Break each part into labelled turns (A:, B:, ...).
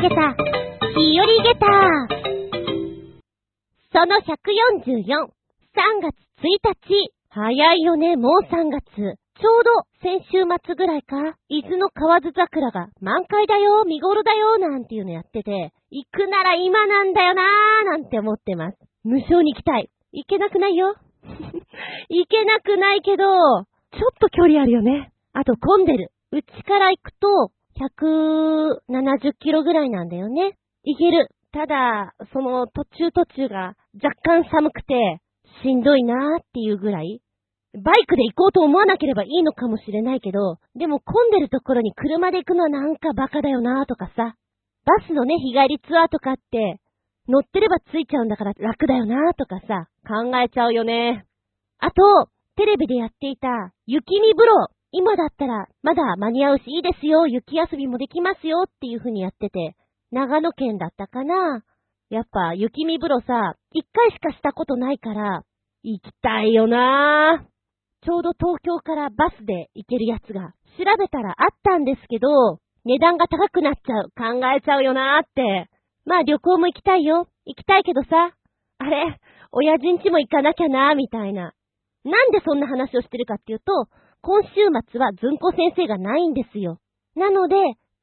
A: げた、日和げた。その144、3月1日。早いよね、もう3月。ちょうど先週末ぐらいか、伊豆の河津桜が満開だよ、見頃だよ、なんていうのやってて、行くなら今なんだよなーなんて思ってます。無償に行きたい。行けなくないよ。行けなくないけど、ちょっと距離あるよね。あと混んでる。うちから行くと、170キロぐらいなんだよね。行ける。ただ、その途中途中が若干寒くて、しんどいなーっていうぐらい。バイクで行こうと思わなければいいのかもしれないけど、でも混んでるところに車で行くのはなんかバカだよなーとかさ。バスのね、日帰りツアーとかって、乗ってれば着いちゃうんだから楽だよなーとかさ、考えちゃうよね。あと、テレビでやっていた、雪見風呂。今だったら、まだ間に合うしいいですよ、雪遊びもできますよっていう風にやってて、長野県だったかなやっぱ、雪見風呂さ、一回しかしたことないから、行きたいよなちょうど東京からバスで行けるやつが、調べたらあったんですけど、値段が高くなっちゃう、考えちゃうよなーって。まあ旅行も行きたいよ。行きたいけどさ、あれ、親父んちも行かなきゃなーみたいな。なんでそんな話をしてるかっていうと、今週末はずんこ先生がないんですよ。なので、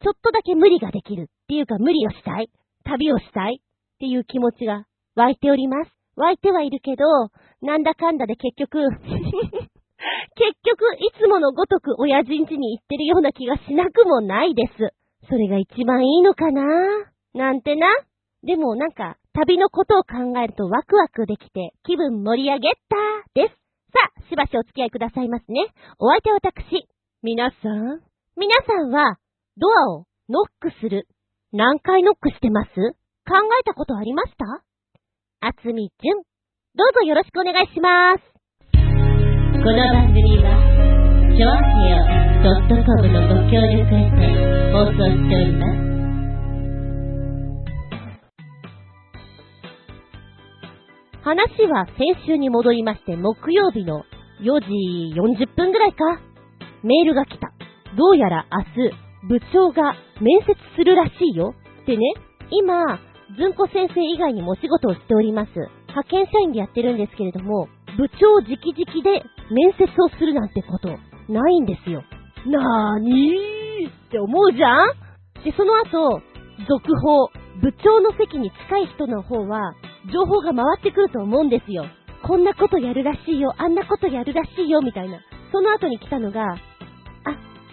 A: ちょっとだけ無理ができるっていうか無理をしたい。旅をしたいっていう気持ちが湧いております。湧いてはいるけど、なんだかんだで結局 結局、いつものごとく親父ん家に行ってるような気がしなくもないです。それが一番いいのかな？なんてな？でもなんか、旅のことを考えるとワクワクできて気分盛り上げた？です。さあ、しばしお付き合いくださいますね。お相手は私。皆さん皆さんは、ドアをノックする。何回ノックしてます？考えたことありました？あつみじゅん。どうぞよろしくお願いします。
B: この番組は、ちょあへよ .com のご協力へて放送しております。
A: 話は先週に戻りまして、木曜日の4時40分ぐらいか。メールが来た。どうやら明日、部長が面接するらしいよ。ってね、今、ずんこ先生以外にもお仕事をしております。派遣社員でやってるんですけれども、部長直々で面接をするなんてこと、ないんですよ。なーにーって思うじゃん？で、その後、続報、部長の席に近い人の方は、情報が回ってくると思うんですよ。こんなことやるらしいよ、あんなことやるらしいよ、みたいな。その後に来たのが、あ、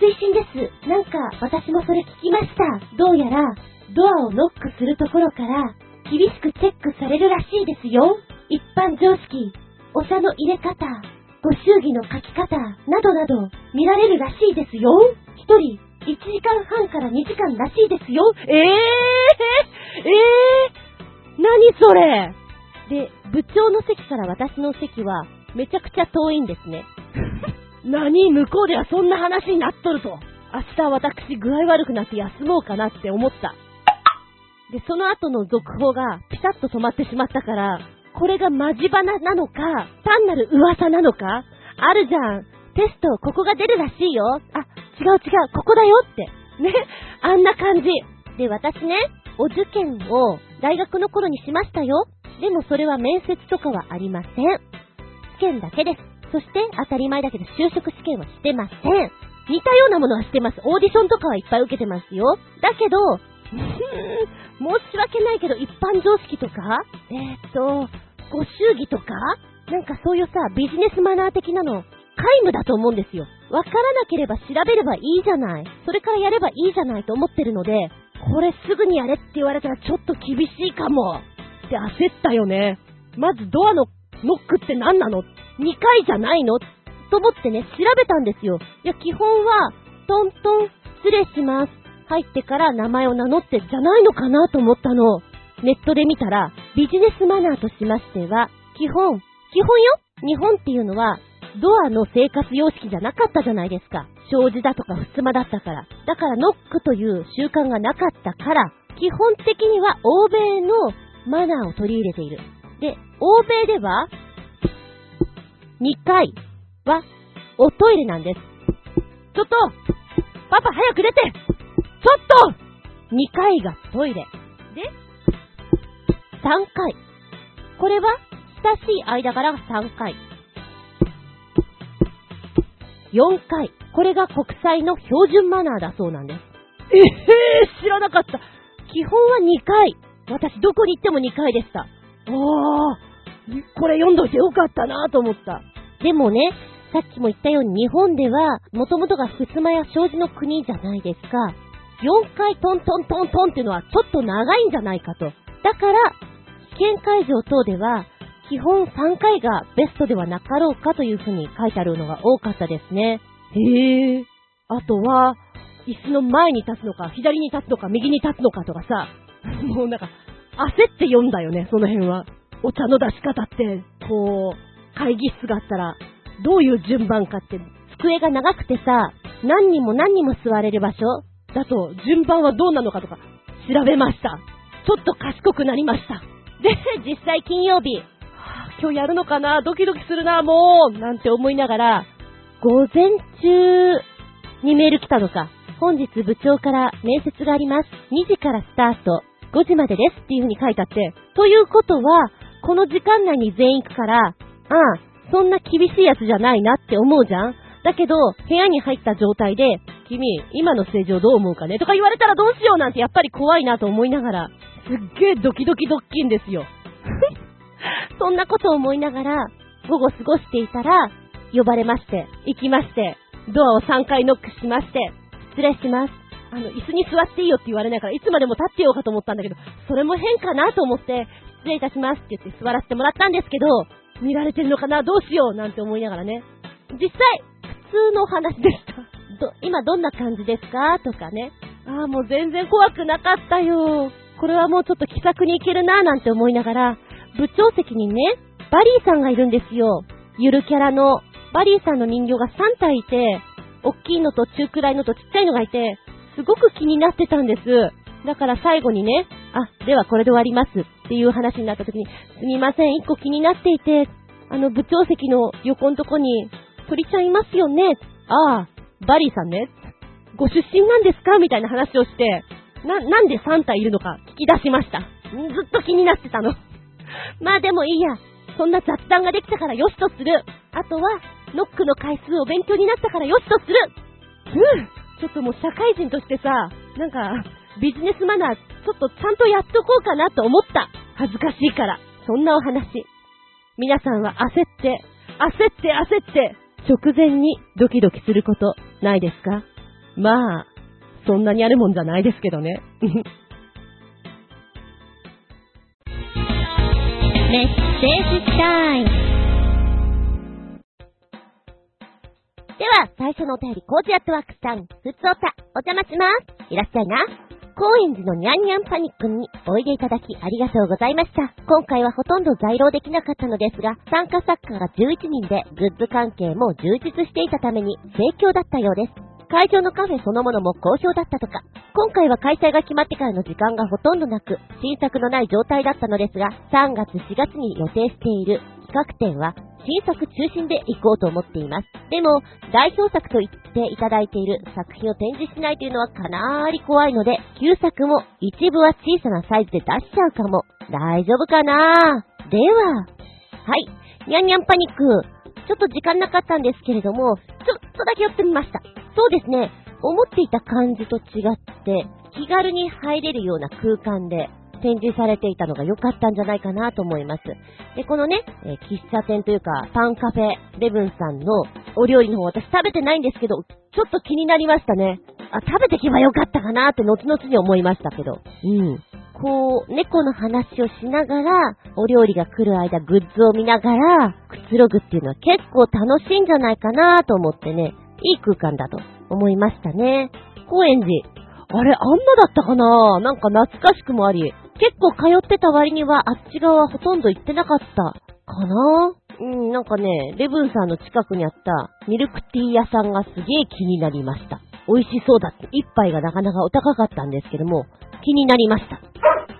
A: 推進です。なんか、私もそれ聞きました。どうやら、ドアをノックするところから、厳しくチェックされるらしいですよ。一般常識、お茶の入れ方、ご祝儀の書き方、などなど、見られるらしいですよ。一人、1時間半から2時間らしいですよ。えー、えー、何それ？で、部長の席から私の席は、めちゃくちゃ遠いんですね。何向こうではそんな話になっとると。明日私具合悪くなって休もうかなって思った。で、その後の続報がピタッと止まってしまったから、これがマジバナなのか、単なる噂なのか、あるじゃん。テスト、ここが出るらしいよ。あ、違う違う、ここだよって。ね。あんな感じ。で、私ね、お受験を大学の頃にしましたよ。でもそれは面接とかはありません。試験だけです。そして当たり前だけど就職試験はしてません。似たようなものはしてます。オーディションとかはいっぱい受けてますよ。だけど、申し訳ないけど一般常識とかえー、っと、ご祝儀とかなんかそういうさ、ビジネスマナー的なの、皆無だと思うんですよ。わからなければ調べればいいじゃない。それからやればいいじゃないと思ってるので、これすぐにやれって言われたらちょっと厳しいかも。って焦ったよね。まずドアのノックって何なの ?2 回じゃないの？と思ってね、調べたんですよ。いや、基本は、トントン、失礼します。入ってから名前を名乗ってじゃないのかなと思ったの。ネットで見たら、ビジネスマナーとしましては、基本、基本よ？日本っていうのは、ドアの生活様式じゃなかったじゃないですか。障子だとか襖だったから。だからノックという習慣がなかったから、基本的には欧米のマナーを取り入れている。で、欧米では、2回はおトイレなんです。ちょっとパパ早く出てちょっと2回がトイレ。で、3回。これは親しい間柄が3回。4回。これが国際の標準マナーだそうなんです。ええー、知らなかった。基本は2回。私どこに行っても2回でした。ああ、これ読んどいてよかったなと思った。でもね、さっきも言ったように日本では、もともとが襖や障子の国じゃないですか。4回トントントントンっていうのはちょっと長いんじゃないかと。だから、危険会場等では、基本3回がベストではなかろうかというふうに書いてあるのが多かったですね。へえ。あとは、椅子の前に立つのか、左に立つのか、右に立つのかとかさ、もうなんか、焦って読んだよね、その辺は。お茶の出し方って、こう、会議室があったら、どういう順番かって、机が長くてさ、何人も何人も座れる場所だと、順番はどうなのかとか、調べました。ちょっと賢くなりました。で、実際金曜日、今日やるのかな？ドキドキするな、もうなんて思いながら、午前中にメール来たのか。本日部長から面接があります。2時からスタート。5時までですっていう風に書いてあって。ということは、この時間内に全員行くから、ああ、そんな厳しいやつじゃないなって思うじゃんだけど、部屋に入った状態で、君、今の正常どう思うかね？とか言われたらどうしようなんてやっぱり怖いなと思いながら、すっげえドキドキドッキンですよ。そんなことを思いながら、午後過ごしていたら、呼ばれまして、行きまして、ドアを3回ノックしまして、失礼します。あの、椅子に座っていいよって言われないから、いつまでも立ってようかと思ったんだけど、それも変かなと思って、失礼いたしますって言って座らせてもらったんですけど、見られてるのかなどうしようなんて思いながらね。実際、普通のお話でした。ど、今どんな感じですか？とかね。ああ、もう全然怖くなかったよ。これはもうちょっと気さくにいけるななんて思いながら、部長席にね、バリーさんがいるんですよ。ゆるキャラのバリーさんの人形が3体いて、大きいのと中くらいのとちっちゃいのがいて、すごく気になってたんです。だから最後にね、あ、ではこれで終わりますっていう話になった時に、すみません、1個気になっていて、あの部長席の横のとこに鳥ちゃんいますよねああ、バリーさんね。ご出身なんですか？みたいな話をして、な、なんで3体いるのか聞き出しました。ずっと気になってたの。まあでもいいや。そんな雑談ができたからよしとする。あとは、ノックの回数を勉強になったからよしとするうん。ちょっともう社会人としてさ、なんか、ビジネスマナー、ちょっとちゃんとやっとこうかなと思った。恥ずかしいから。そんなお話。皆さんは焦って、焦って焦って、直前にドキドキすることないですか？まあ、そんなにあるもんじゃないですけどね。
B: メッセージタイム。
A: では、最初のお便り、コージアットワークさん、ふつおた、お邪魔します。いらっしゃいな。高円寺のニャンニャンパニックにおいでいただきありがとうございました。今回はほとんど在労できなかったのですが、参加作家が11人でグッズ関係も充実していたために盛況だったようです。会場のカフェそのものも好評だったとか。今回は開催が決まってからの時間がほとんどなく、新作のない状態だったのですが、3月4月に予定している企画展は新作中心で行こうと思っています。でも、代表作と言っていただいている作品を展示しないというのはかなーり怖いので、旧作も一部は小さなサイズで出しちゃうかも。大丈夫かな？では、はい、にゃんにゃんパニック。ちょっと時間なかったんですけれども、ちょっとだけ寄ってみました。そうですね、思っていた感じと違って、気軽に入れるような空間で、展示されていたのが良かったんじゃないかなと思います。で、このね、え、喫茶店というか、パンカフェレブンさんのお料理の方私食べてないんですけど、ちょっと気になりましたね。あ、食べてけばよかったかなって後々に思いましたけど。うん。こう、猫の話をしながら、お料理が来る間グッズを見ながら、くつろぐっていうのは結構楽しいんじゃないかなと思ってね、いい空間だと思いましたね。高円寺。あれ、あんなだったかな？なんか懐かしくもあり、結構通ってた割にはあっち側ほとんど行ってなかったかな？うん、なんかね、レブンさんの近くにあったミルクティー屋さんがすげえ気になりました。美味しそうだって、一杯がなかなかお高かったんですけども、気になりました。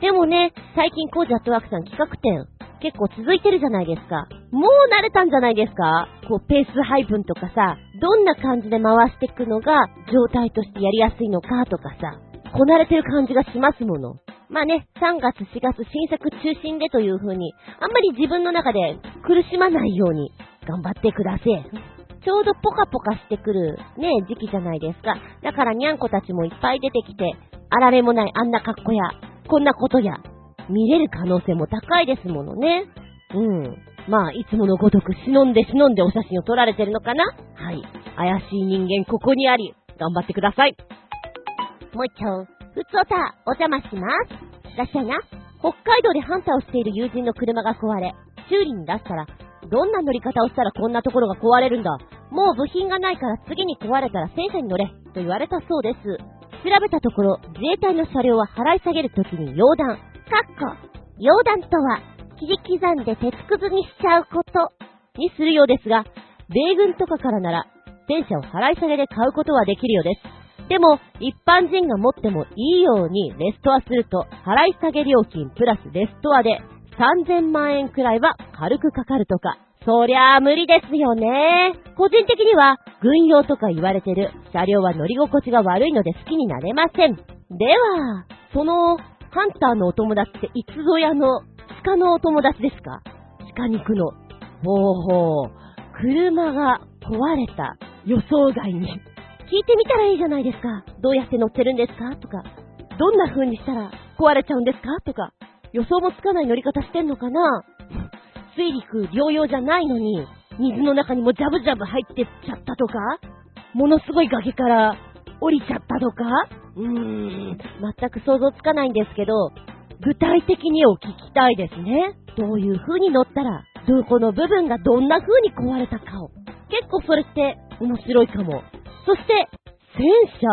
A: でもね、最近コージアットワークさん企画展、結構続いてるじゃないですか。もう慣れたんじゃないですか？こう、ペース配分とかさ、どんな感じで回していくのが状態としてやりやすいのかとかさ、こなれてる感じがしますもの。まあね、3月、4月、新作中心でという風に、あんまり自分の中で苦しまないように頑張ってください。ちょうどポカポカしてくるね、時期じゃないですか。だからにゃんこたちもいっぱい出てきて、あられもないあんな格好や、こんなことや、見れる可能性も高いですものね。うん。まあ、いつものごとく忍んで忍んでお写真を撮られてるのかなはい。怪しい人間ここにあり、頑張ってください。もう一丁。ふつおた、お邪魔します。いらっしゃいな。北海道でハンターをしている友人の車が壊れ、修理に出したら、どんな乗り方をしたらこんなところが壊れるんだ。もう部品がないから次に壊れたら戦車に乗れ。と言われたそうです。調べたところ、自衛隊の車両は払い下げるときに溶弾、かっこ、溶弾とは、切り刻んで鉄くずにしちゃうこと。にするようですが、米軍とかからなら、戦車を払い下げで買うことはできるようです。でも、一般人が持ってもいいようにレストアすると、払い下げ料金プラスレストアで3000万円くらいは軽くかかるとか。そりゃあ無理ですよね。個人的には、軍用とか言われてる車両は乗り心地が悪いので好きになれません。では、その、ハンターのお友達っていつぞやの鹿のお友達ですか？鹿肉の。ほうほう。車が壊れた予想外に。聞いてみたらいいじゃないですか。どうやって乗ってるんですか？とか。どんな風にしたら壊れちゃうんですか？とか。予想もつかない乗り方してんのかな？水陸両用じゃないのに、水の中にもジャブジャブ入ってっちゃったとか？ものすごい崖から降りちゃったとか？うーん、全く想像つかないんですけど、具体的にお聞きたいですね。どういう風に乗ったら、どこの部分がどんな風に壊れたかを。結構それって面白いかも。そして、戦車。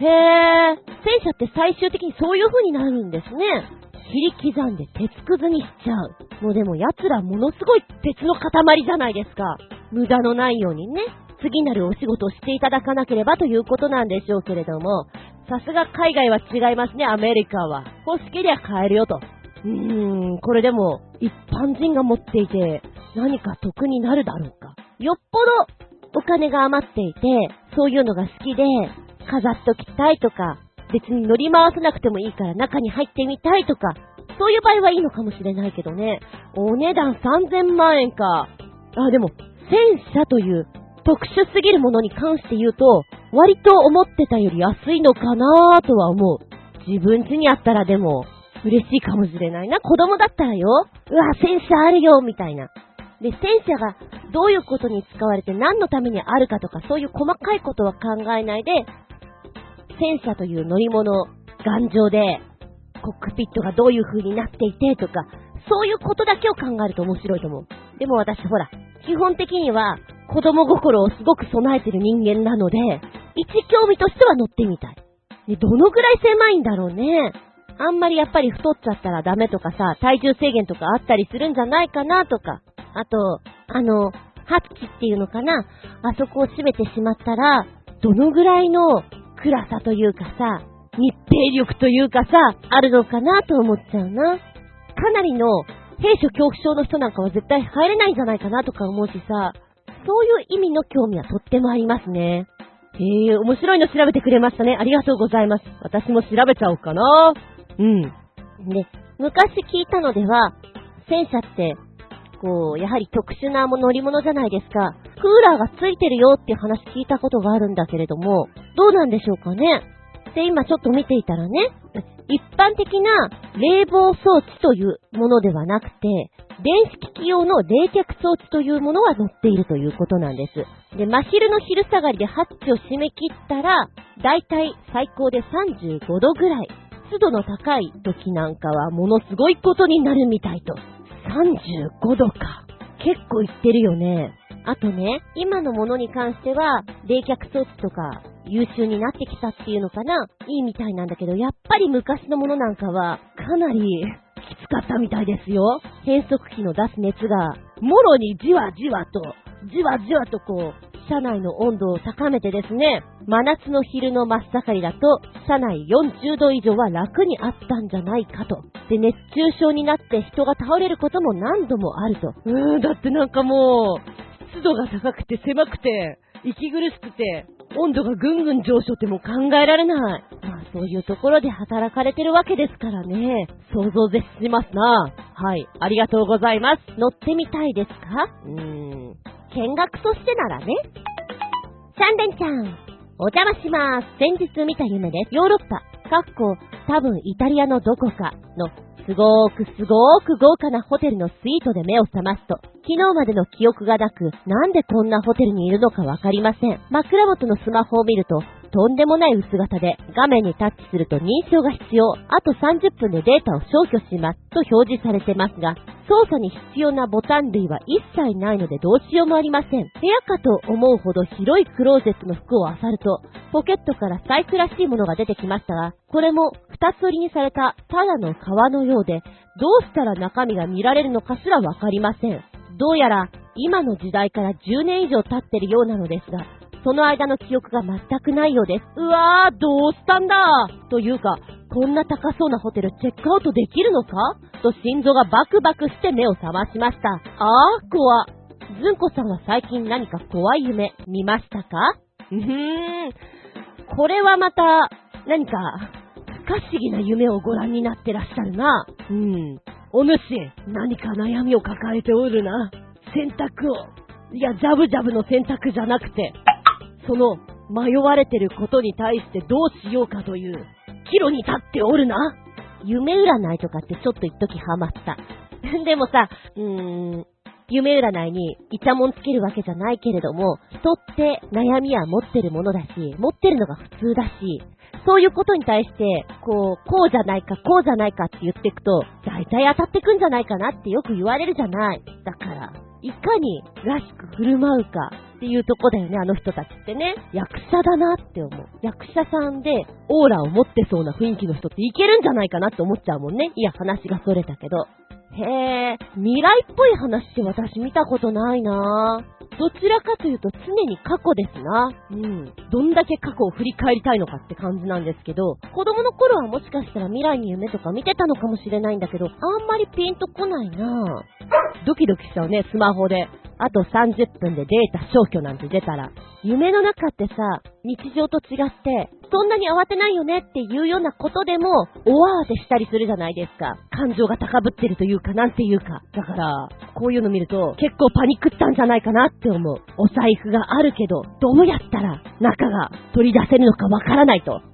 A: へー、戦車って最終的にそういう風になるんですね。切り刻んで鉄くずにしちゃう。もうでも奴らものすごい鉄の塊じゃないですか。無駄のないようにね、次なるお仕事をしていただかなければということなんでしょうけれども、さすが海外は違いますね、アメリカは。欲しけりゃ買えるよと。うーん、これでも、一般人が持っていて、何か得になるだろうか。よっぽど、お金が余っていて、そういうのが好きで、飾っときたいとか、別に乗り回さなくてもいいから中に入ってみたいとか、そういう場合はいいのかもしれないけどね。お値段3000万円か。あ、でも、戦車という特殊すぎるものに関して言うと、割と思ってたより安いのかなぁとは思う。自分家にあったらでも、嬉しいかもしれないな。子供だったらよ。うわ、戦車あるよ、みたいな。で、戦車がどういうことに使われて何のためにあるかとか、そういう細かいことは考えないで、戦車という乗り物、頑丈で、コックピットがどういう風になっていてとか、そういうことだけを考えると面白いと思う。でも私ほら、基本的には子供心をすごく備えてる人間なので、一興味としては乗ってみたい。で、どのぐらい狭いんだろうね。あんまりやっぱり太っちゃったらダメとかさ、体重制限とかあったりするんじゃないかなとか。あと、あの、ハッチっていうのかなあそこを閉めてしまったら、どのぐらいの暗さというかさ、密閉力というかさ、あるのかなと思っちゃうな。かなりの兵所恐怖症の人なんかは絶対入れないんじゃないかなとか思うしさ、そういう意味の興味はとってもありますね。へえ、面白いの調べてくれましたね。ありがとうございます。私も調べちゃおうかな。うん。で、昔聞いたのでは、戦車って、こう、やはり特殊な乗り物じゃないですか。クーラーがついてるよっていう話聞いたことがあるんだけれども、どうなんでしょうかねで、今ちょっと見ていたらね、一般的な冷房装置というものではなくて、電子機器用の冷却装置というものが載っているということなんです。で、真昼の昼下がりでハッチを閉め切ったら、だいたい最高で35度ぐらい。湿度の高い時なんかはものすごいことになるみたいと。35度か。結構いってるよね。あとね、今のものに関しては、冷却装置とか優秀になってきたっていうのかないいみたいなんだけど、やっぱり昔のものなんかは、かなりきつかったみたいですよ。変速機の出す熱が、もろにじわじわと、じわじわとこう、車内の温度を高めてですね、真夏の昼の真っ盛りだと、車内40度以上は楽にあったんじゃないかと。で、熱中症になって人が倒れることも何度もあると。うーん、だってなんかもう、湿度が高くて狭くて、息苦しくて、温度がぐんぐん上昇っても考えられない。まあそういうところで働かれてるわけですからね。想像絶しますな。はい。ありがとうございます。乗ってみたいですか？うーん。見学としてならね。シャンデンちゃん、お邪魔します。先日見た夢です。ヨーロッパ、かっこ、多分イタリアのどこかのすごーくすごーく豪華なホテルのスイートで目を覚ますと、昨日までの記憶がなく、なんでこんなホテルにいるのかわかりません。枕元のスマホを見ると、とんでもない薄型で、画面にタッチすると認証が必要。あと30分でデータを消去します。と表示されてますが、操作に必要なボタン類は一切ないのでどうしようもありません。部屋かと思うほど広いクローゼットの服を漁ると、ポケットから財布らしいものが出てきましたが、これも二つ折りにされたただの革のようで、どうしたら中身が見られるのかすらわかりません。どうやら今の時代から10年以上経ってるようなのですが、その間の記憶が全くないようです。うわー、どうしたんだ？というか、こんな高そうなホテルチェックアウトできるのか？と心臓がバクバクして目を覚ましました。あー、怖。ずんこさんは最近何か怖い夢見ましたか？うーん。これはまた、何か、不可思議な夢をご覧になってらっしゃるな。うん。お主、何か悩みを抱えておるな。選択を。いや、ジャブジャブの選択じゃなくて、その、迷われてることに対してどうしようかという岐路に立っておるな。夢占いとかってちょっと一時ハマった。でもさ、うーん、夢占いにイチャモンつけるわけじゃないけれども、人って悩みは持ってるものだし、持ってるのが普通だし、そういうことに対して、こう、こうじゃないか、こうじゃないかって言っていくと、大体当たってくんじゃないかなってよく言われるじゃない。だから、いかにらしく振る舞うかっていうとこだよね、あの人たちってね。役者だなって思う。役者さんでオーラを持ってそうな雰囲気の人っていけるんじゃないかなって思っちゃうもんね。いや、話がそれたけど。へえ、未来っぽい話って私見たことないなどちらかというと常に過去ですな。うん。どんだけ過去を振り返りたいのかって感じなんですけど、子供の頃はもしかしたら未来に夢とか見てたのかもしれないんだけど、あんまりピンとこないなドキドキしちゃうね、スマホで。あと30分でデータ消去なんて出たら、夢の中ってさ、日常と違って、そんなに慌てないよねっていうようなことでも、大慌てしたりするじゃないですか。感情が高ぶってるというか、なんていうか。だから、こういうの見ると、結構パニックったんじゃないかなって思う。お財布があるけど、どうやったら中が取り出せるのかわからないと。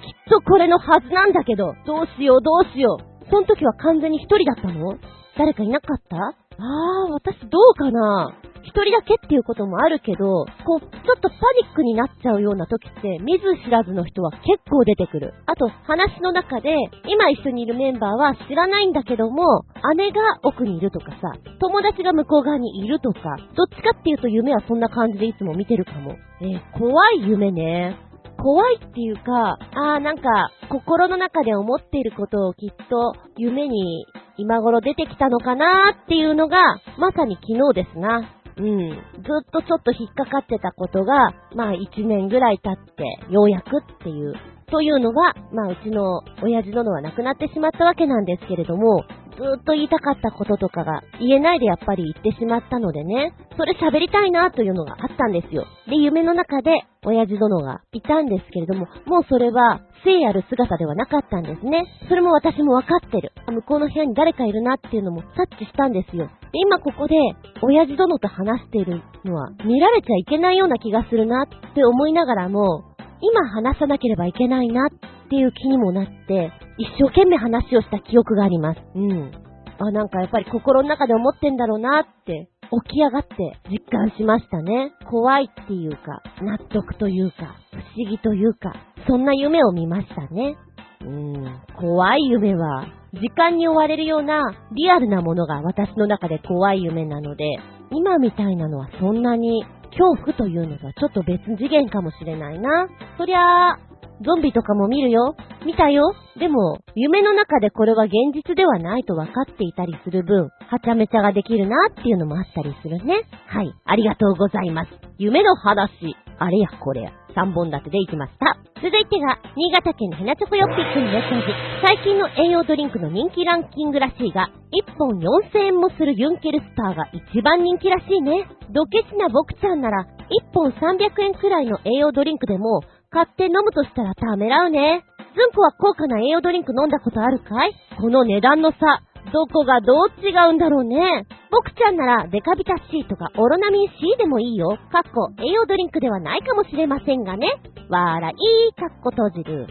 A: きっとこれのはずなんだけど、どうしようどうしよう。その時は完全に一人だったの？誰かいなかった？ああ、私どうかな？一人だけっていうこともあるけど、こう、ちょっとパニックになっちゃうような時って、見ず知らずの人は結構出てくる。あと、話の中で、今一緒にいるメンバーは知らないんだけども、姉が奥にいるとかさ、友達が向こう側にいるとか、どっちかっていうと夢はそんな感じでいつも見てるかも。えー、怖い夢ね。怖いっていうか、あーなんか、心の中で思っていることをきっと夢に今頃出てきたのかなーっていうのが、まさに昨日ですな。うん。ずっとちょっと引っかかってたことが、まあ一年ぐらい経って、ようやくっていう、というのが、まあうちの親父殿は亡くなってしまったわけなんですけれども、ずっと言いたかったこととかが言えないでやっぱり言ってしまったのでね、それ喋りたいなというのがあったんですよ。で、夢の中で親父殿がいたんですけれども、もうそれは聖ある姿ではなかったんですね。それも私もわかってる。向こうの部屋に誰かいるなっていうのも察知したんですよ。で、今ここで、親父殿と話しているのは、見られちゃいけないような気がするなって思いながらも、今話さなければいけないなっていう気にもなって、一生懸命話をした記憶があります。うん。あ、なんかやっぱり心の中で思ってんだろうなって、起き上がって実感しましたね。怖いっていうか、納得というか、不思議というか、そんな夢を見ましたね。うーん、怖い夢は、時間に追われるようなリアルなものが私の中で怖い夢なので、今みたいなのはそんなに恐怖というのがちょっと別次元かもしれないな。そりゃあ、ゾンビとかも見るよ。見たよ。でも、夢の中でこれは現実ではないと分かっていたりする分、はちゃめちゃができるなっていうのもあったりするね。はい。ありがとうございます。夢の話。あれやこれや。3本立てでいきました。続いてが、新潟県のヘナチョコヨッピックのメッセージ。最近の栄養ドリンクの人気ランキングらしいが、1本4000円もするユンケルスターが一番人気らしいね。ドケチな僕ちゃんなら、1本300円くらいの栄養ドリンクでも、買って飲むとしたらためらうね。ずんこは高価な栄養ドリンク飲んだことあるかい？この値段の差、どこがどう違うんだろうね。僕ちゃんならデカビタ C とかオロナミン C でもいいよ。かっこ栄養ドリンクではないかもしれませんがね。笑い、かっこ閉じる。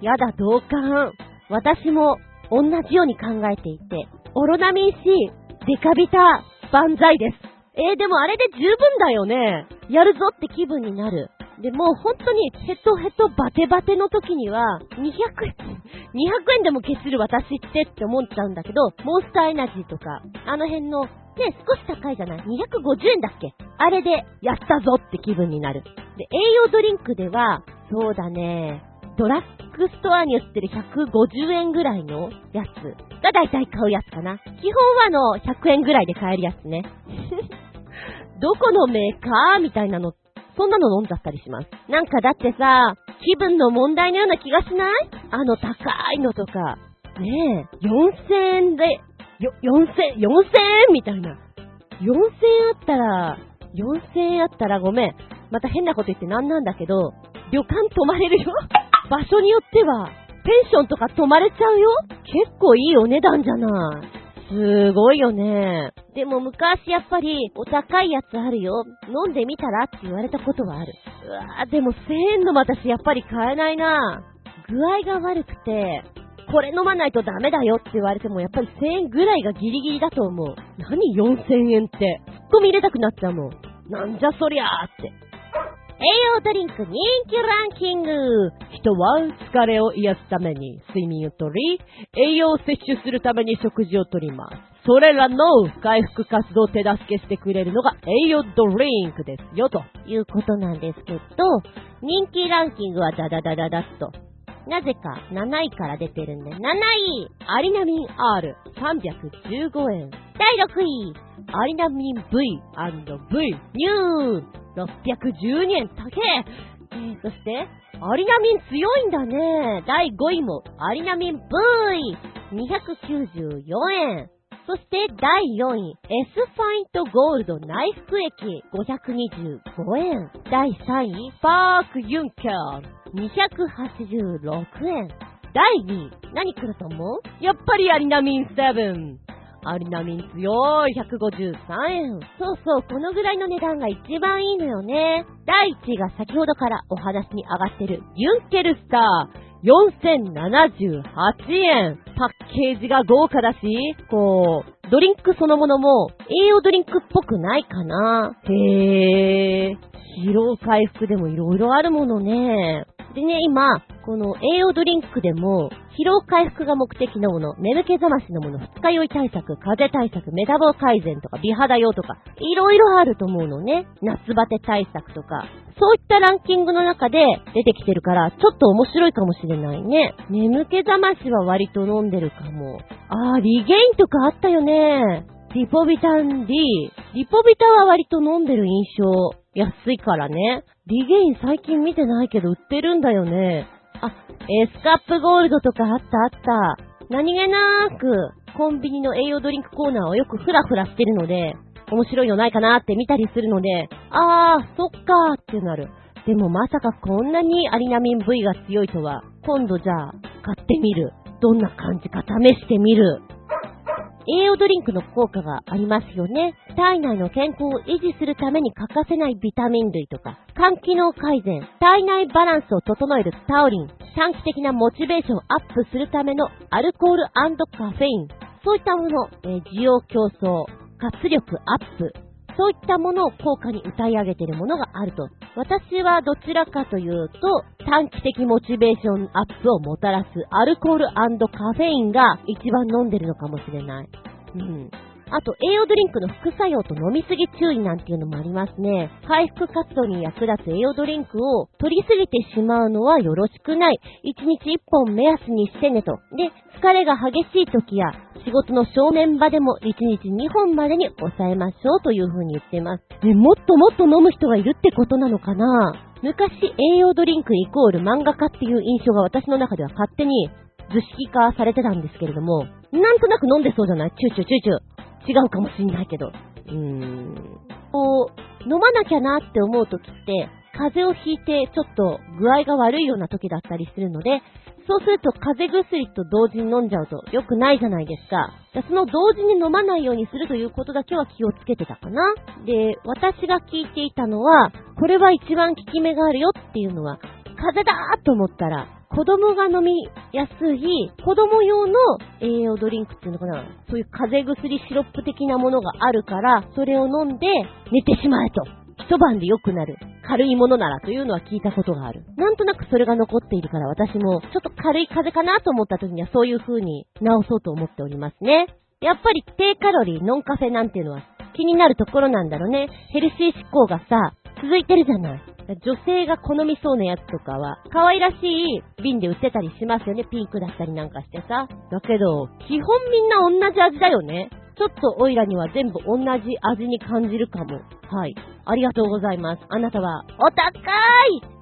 A: やだ、同感。私も同じように考えていて、オロナミン C、デカビタ、万歳です。えー、でもあれで十分だよね。やるぞって気分になる。で、もう本当にヘトヘトバテバテの時には、200円、200円でも消せる私ってって思っちゃうんだけど、モンスターエナジーとか、あの辺の、ね、少し高いじゃない ?250 円だっけ？あれで、やったぞって気分になる。で、栄養ドリンクでは、そうだね、ドラッグストアに売ってる150円ぐらいのやつが大体買うやつかな。基本はあの、100円ぐらいで買えるやつね。どこのメーカー？みたいなのっ、そんなの飲んじゃったりします。なんかだってさ、気分の問題のような気がしない？あの高いのとか。ねえ、4000円で、よ、4000、4000円みたいな。4000円あったら、4000円あったらごめん。また変なこと言ってなんなんだけど、旅館泊まれるよ場所によっては、ペンションとか泊まれちゃうよ結構いいお値段じゃない。すごいよね。でも昔やっぱりお高いやつあるよ。飲んでみたらって言われたことはある。うわぁ、でも1000円の私やっぱり買えないな具合が悪くて、これ飲まないとダメだよって言われてもやっぱり1000円ぐらいがギリギリだと思う。何？4000円って。ツッコミ入れたくなっちゃうもん。なんじゃそりゃーって。栄養ドリンク人気ランキング人は疲れを癒すために睡眠をとり、栄養を摂取するために食事をとります。それらの回復活動を手助けしてくれるのが栄養ドリンクですよ、ということなんですけど、人気ランキングはダダダダダッと。なぜか7位から出てるんで、7位アリナミン R315 円。第6位アリナミン V&V ニュー612円高ええー、そして、アリナミン強いんだね。第5位も、アリナミン V294 円。そして第4位、S ファイントゴールド内服液525円。第3位、パークユンキャー286円。第2位、何来ると思う？やっぱりアリナミン7。アリナミン強い、153円。そうそう、このぐらいの値段が一番いいのよね。第1位が先ほどからお話に上がってる、ユンケルスター。4078円。パッケージが豪華だし、こう、ドリンクそのものも栄養ドリンクっぽくないかな。へー。疲労回復でも色々あるものね。でね、今、この栄養ドリンクでも、疲労回復が目的のもの、眠気覚ましのもの、二日酔い対策、風邪対策、メタボ改善とか、美肌用とか、いろいろあると思うのね。夏バテ対策とか。そういったランキングの中で出てきてるから、ちょっと面白いかもしれないね。眠気覚ましは割と飲んでるかも。あー、リゲインとかあったよね。リポビタン D。リポビタは割と飲んでる印象。安いからね。リゲイン最近見てないけど売ってるんだよね。あ、エスカップゴールドとかあったあった。何気なく、コンビニの栄養ドリンクコーナーをよくフラフラしてるので、面白いのないかなって見たりするので、あー、そっかーってなる。でもまさかこんなにアリナミン V が強いとは、今度じゃあ、買ってみる。どんな感じか試してみる。栄養ドリンクの効果がありますよね。体内の健康を維持するために欠かせないビタミン類とか、肝機能改善、体内バランスを整えるタオリン、短期的なモチベーションをアップするためのアルコールカフェイン、そういったもの、えー、需要競争、活力アップ、そういったものを効果に歌い上げてるものがあると。私はどちらかというと、短期的モチベーションアップをもたらすアルコールカフェインが一番飲んでるのかもしれない。うん。あと、栄養ドリンクの副作用と飲みすぎ注意なんていうのもありますね。回復活動に役立つ栄養ドリンクを取りすぎてしまうのはよろしくない。1日1本目安にしてねと。で、疲れが激しい時や仕事の正面場でも1日2本までに抑えましょうという風に言ってます。で、もっともっと飲む人がいるってことなのかな昔栄養ドリンクイコール漫画家っていう印象が私の中では勝手に図式化されてたんですけれども、なんとなく飲んでそうじゃない？チューチューチューチュー。違うかもしんないけど。うーん。こう、飲まなきゃなって思う時って、風邪をひいてちょっと具合が悪いような時だったりするので、そうすると風邪薬と同時に飲んじゃうと良くないじゃないですか。その同時に飲まないようにするということだけは気をつけてたかな。で、私が聞いていたのは、これは一番効き目があるよっていうのは、風邪だーと思ったら、子供が飲みやすい、子供用の栄養ドリンクっていうのかなそういう風邪薬シロップ的なものがあるから、それを飲んで寝てしまえと。一晩で良くなる。軽いものならというのは聞いたことがある。なんとなくそれが残っているから私もちょっと軽い風邪かなと思った時にはそういう風に治そうと思っておりますね。やっぱり低カロリー、ノンカフェなんていうのは気になるところなんだろうね。ヘルシー志向がさ、続いてるじゃない。女性が好みそうなやつとかは、可愛らしい瓶で売ってたりしますよね。ピンクだったりなんかしてさ。だけど、基本みんな同じ味だよね。ちょっとオイラには全部同じ味に感じるかも。はい。ありがとうございます。あなたは、お高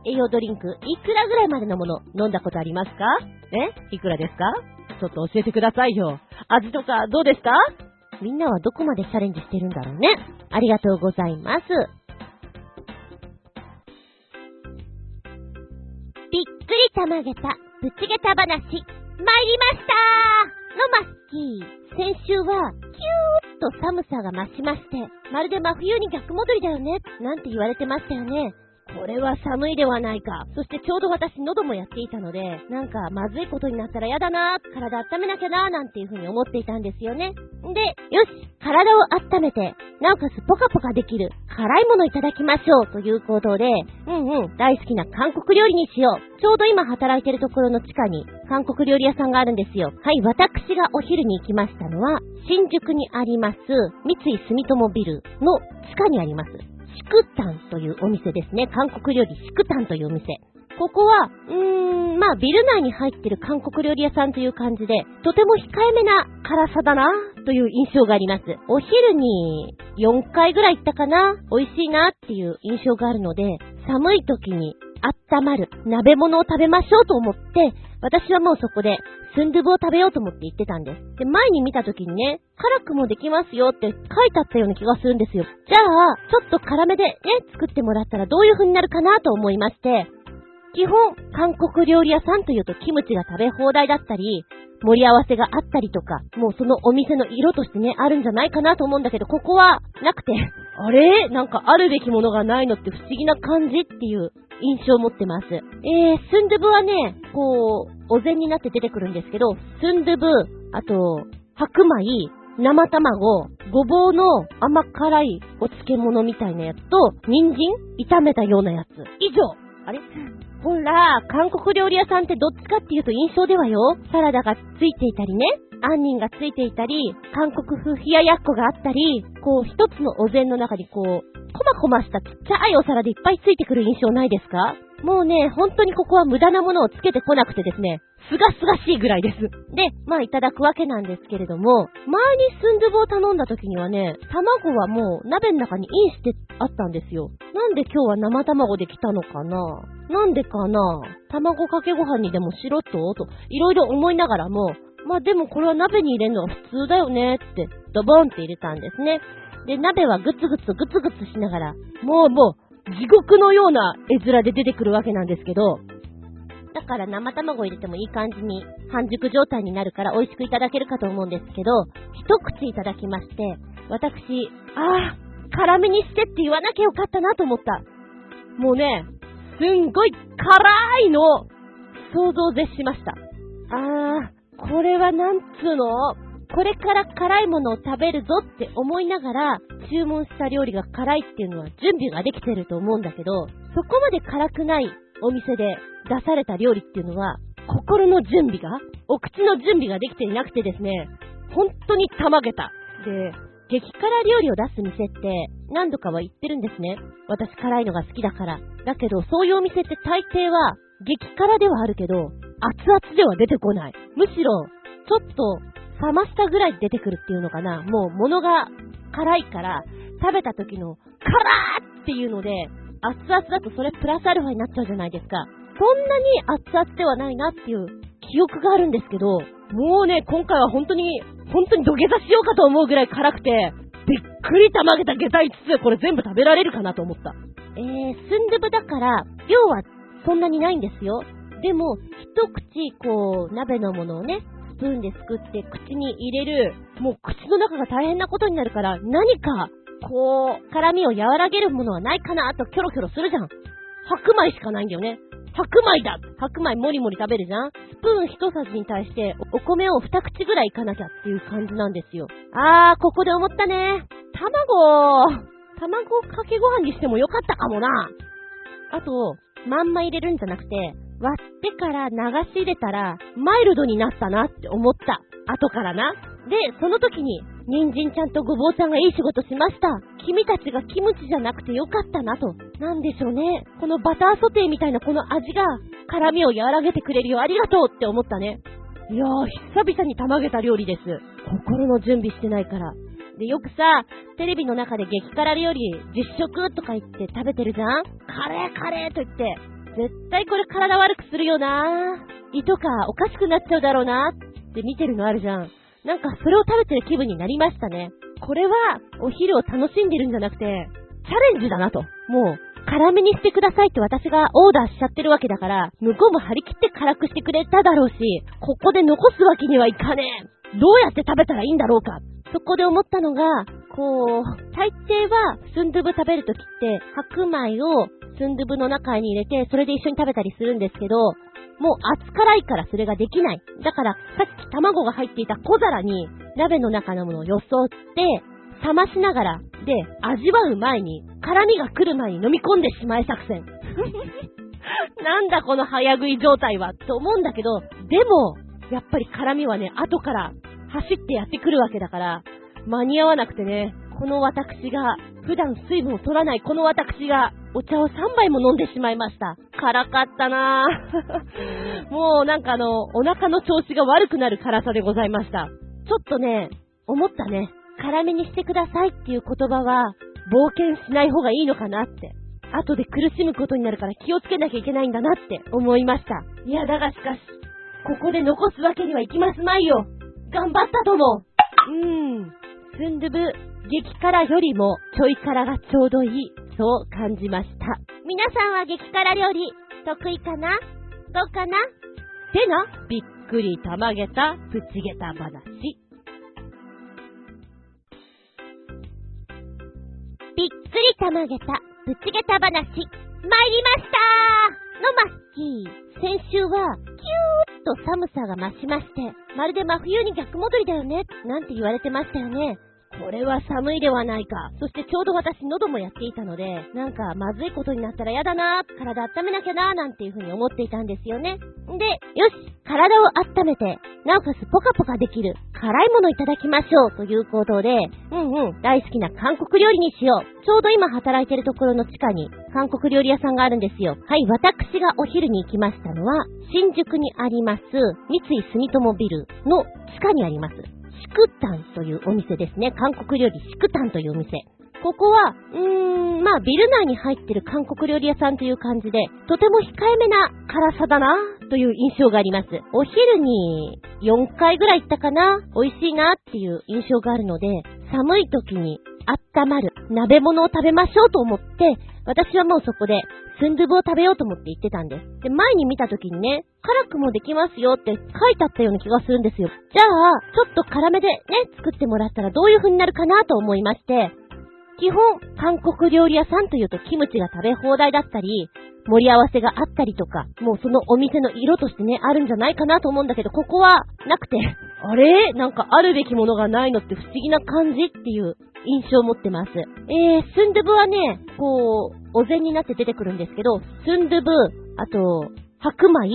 A: い栄養ドリンク、いくらぐらいまでのもの、飲んだことありますか？え？いくらですか？ちょっと教えてくださいよ。味とかどうですか？みんなはどこまでチャレンジしてるんだろうね。ありがとうございます。びっくりたまげた、ぶちげた話、参りましたのマスキー。先週は、キューッと寒さが増しまして、まるで真冬に逆戻りだよね、なんて言われてましたよね。これは寒いではないか。そしてちょうど私喉もやっていたので、なんかまずいことになったら嫌だな、体温めなきゃな、なんていう風に思っていたんですよね。で、よし、体を温めて、なおかつポカポカできる辛いものいただきましょうということで、うんうん、大好きな韓国料理にしよう。ちょうど今働いてるところの地下に韓国料理屋さんがあるんですよ。はい、私がお昼に行きましたのは、新宿にあります、三井住友ビルの地下にあります。シクタンというお店ですね。韓国料理シクタンというお店。ここは、うーん、まあ、ビル内に入ってる韓国料理屋さんという感じで、とても控えめな辛さだな、という印象があります。お昼に4回ぐらい行ったかな、美味しいなっていう印象があるので、寒い時に温まる鍋物を食べましょうと思って、私はもうそこでスンドゥブを食べようと思って言ってたんです。で、前に見た時にね、辛くもできますよって書いてあったような気がするんですよ。じゃあ、ちょっと辛めでね、作ってもらったらどういう風になるかなと思いまして、基本、韓国料理屋さんというとキムチが食べ放題だったり、盛り合わせがあったりとか、もうそのお店の色としてね、あるんじゃないかなと思うんだけど、ここはなくて、あれ？なんかあるべきものがないのって不思議な感じっていう印象を持ってます。えー、スンドゥブはね、こう、お膳になって出てくるんですけど、スンドゥブ、あと、白米、生卵、ごぼうの甘辛いお漬物みたいなやつと、人参炒めたようなやつ。以上あれ？ほら、韓国料理屋さんってどっちかっていうと印象ではよ、サラダがついていたりね、杏仁がついていたり、韓国風冷ややっこがあったり、こう一つのお膳の中にこう、こまこましたちっちゃいお皿でいっぱいついてくる印象ないですか？もうね、本当にここは無駄なものをつけてこなくてですね、すがすがしいぐらいです。で、まあいただくわけなんですけれども、前にスンドゥブを頼んだ時にはね、卵はもう鍋の中にインしてあったんですよ。なんで今日は生卵で来たのかな？なんでかな？卵かけご飯にでもしろっと？と、いろいろ思いながらも、まあでもこれは鍋に入れるのは普通だよねって、ドボンって入れたんですね。で、鍋はグツグツグツグツしながら、もうもう、地獄のような絵面で出てくるわけなんですけど、だから生卵入れてもいい感じに半熟状態になるから美味しくいただけるかと思うんですけど、一口いただきまして、私、ああ、辛めにしてって言わなきゃよかったなと思った。もうね、すんごい辛いの、想像絶しました。あー、これはなんつうの？これから辛いものを食べるぞって思いながら、注文した料理が辛いっていうのは準備ができてると思うんだけど、そこまで辛くないお店で出された料理っていうのは、心の準備が、お口の準備ができていなくてですね、本当にたまげた。で、激辛料理を出す店って何度かは行ってるんですね。私辛いのが好きだから。だけど、そういうお店って大抵は激辛ではあるけど、熱々では出てこない。むしろ、ちょっと冷ましたぐらい出てくるっていうのかな。もう物が辛いから、食べた時の辛ーっていうので、熱々だとそれプラスアルファになっちゃうじゃないですか。そんなに熱々ではないなっていう記憶があるんですけど、もうね、今回は本当に、本当に土下座しようかと思うぐらい辛くて、びっくりたまげた下駄5つこれ全部食べられるかなと思った。えー、スンドゥブだから、量はそんなにないんですよ。でも、一口、こう、鍋のものをね、スプーンですくって口に入れる、もう口の中が大変なことになるから、何か、こう、辛みを和らげるものはないかなとキョロキョロするじゃん。白米しかないんだよね。白米だ白米もりもり食べるじゃんスプーン一さじに対してお米を二口ぐらいいかなきゃっていう感じなんですよ。あー、ここで思ったね。卵卵かけご飯にしてもよかったかもな。あと、まんま入れるんじゃなくて、割ってから流し入れたら、マイルドになったなって思った。後からな。で、その時に、人参ちゃんとごぼうちゃんがいい仕事しました。君たちがキムチじゃなくてよかったなと。なんでしょうね。このバターソテーみたいなこの味が、辛みを和らげてくれるよ。ありがとうって思ったね。いやー、久々にたまげた料理です。心の準備してないから。で、よくさ、テレビの中で激辛料理、実食とか言って食べてるじゃんカレーカレーと言って、絶対これ体悪くするよな胃とかおかしくなっちゃうだろうなって見てるのあるじゃん。なんかそれを食べてる気分になりましたね。これはお昼を楽しんでるんじゃなくて、チャレンジだなと。もう、辛めにしてくださいって私がオーダーしちゃってるわけだから、向こうも張り切って辛くしてくれただろうし、ここで残すわけにはいかねえ。どうやって食べたらいいんだろうか。そこで思ったのが、こう、大抵はスンドゥブ食べるときって、白米をスンドゥブの中に入れて、それで一緒に食べたりするんですけど、もう熱辛いからそれができない。だから、さっき卵が入っていた小皿に、鍋の中のものをよそって、冷ましながら、で、味わう前に、辛みが来る前に飲み込んでしまえ作戦。なんだこの早食い状態は、と思うんだけど、でも、やっぱり辛みはね、後から走ってやってくるわけだから、間に合わなくてね、この私が、普段水分を取らないこの私が、お茶を3杯も飲んでしまいました。辛かったなぁ。もうなんかあの、お腹の調子が悪くなる辛さでございました。ちょっとね、思ったね。辛めにしてくださいっていう言葉は、冒険しない方がいいのかなって。後で苦しむことになるから気をつけなきゃいけないんだなって思いました。いや、だがしかし、ここで残すわけにはいきますまいよ。頑張ったとも。うーん。スンドゥブ、激辛よりもちょい辛がちょうどいい。そう感じました。皆さんは激辛料理、得意かな？どうかな？てな、びっくりたまげた、プチげた話。
B: びっくりたまげた、ぶちげた話、参りましたのマッキー。先週は、キューッと寒さが増しまして、まるで真冬に逆戻りだよね、なんて言われてましたよね。
A: これは寒いではないか。そしてちょうど私喉もやっていたので、なんかまずいことになったら嫌だな、体温めなきゃな、なんていうふうに思っていたんですよね。で、よし、体を温めて、なおかつポカポカできる辛いものいただきましょうということで、うんうん、大好きな韓国料理にしよう。ちょうど今働いてるところの地下に韓国料理屋さんがあるんですよ。はい、私がお昼に行きましたのは、新宿にあります、三井住友ビルの地下にあります。シクタンというお店ですね。韓国料理シクタンというお店。ここは、うーん、まあ、ビル内に入ってる韓国料理屋さんという感じで、とても控えめな辛さだな、という印象があります。お昼に4回ぐらい行ったかな、美味しいなっていう印象があるので、寒い時に温まる鍋物を食べましょうと思って、私はもうそこで、スンドゥブを食べようと思って行ってたんです。で、前に見た時にね、辛くもできますよって書いてあったような気がするんですよ。じゃあ、ちょっと辛めでね、作ってもらったらどういう風になるかなと思いまして、基本、韓国料理屋さんというとキムチが食べ放題だったり、盛り合わせがあったりとか、もうそのお店の色としてね、あるんじゃないかなと思うんだけど、ここはなくて、あれ？なんかあるべきものがないのって不思議な感じっていう印象を持ってます。えー、スンドゥブはね、こう、お膳になって出てくるんですけど、スンドゥブ、あと、白米、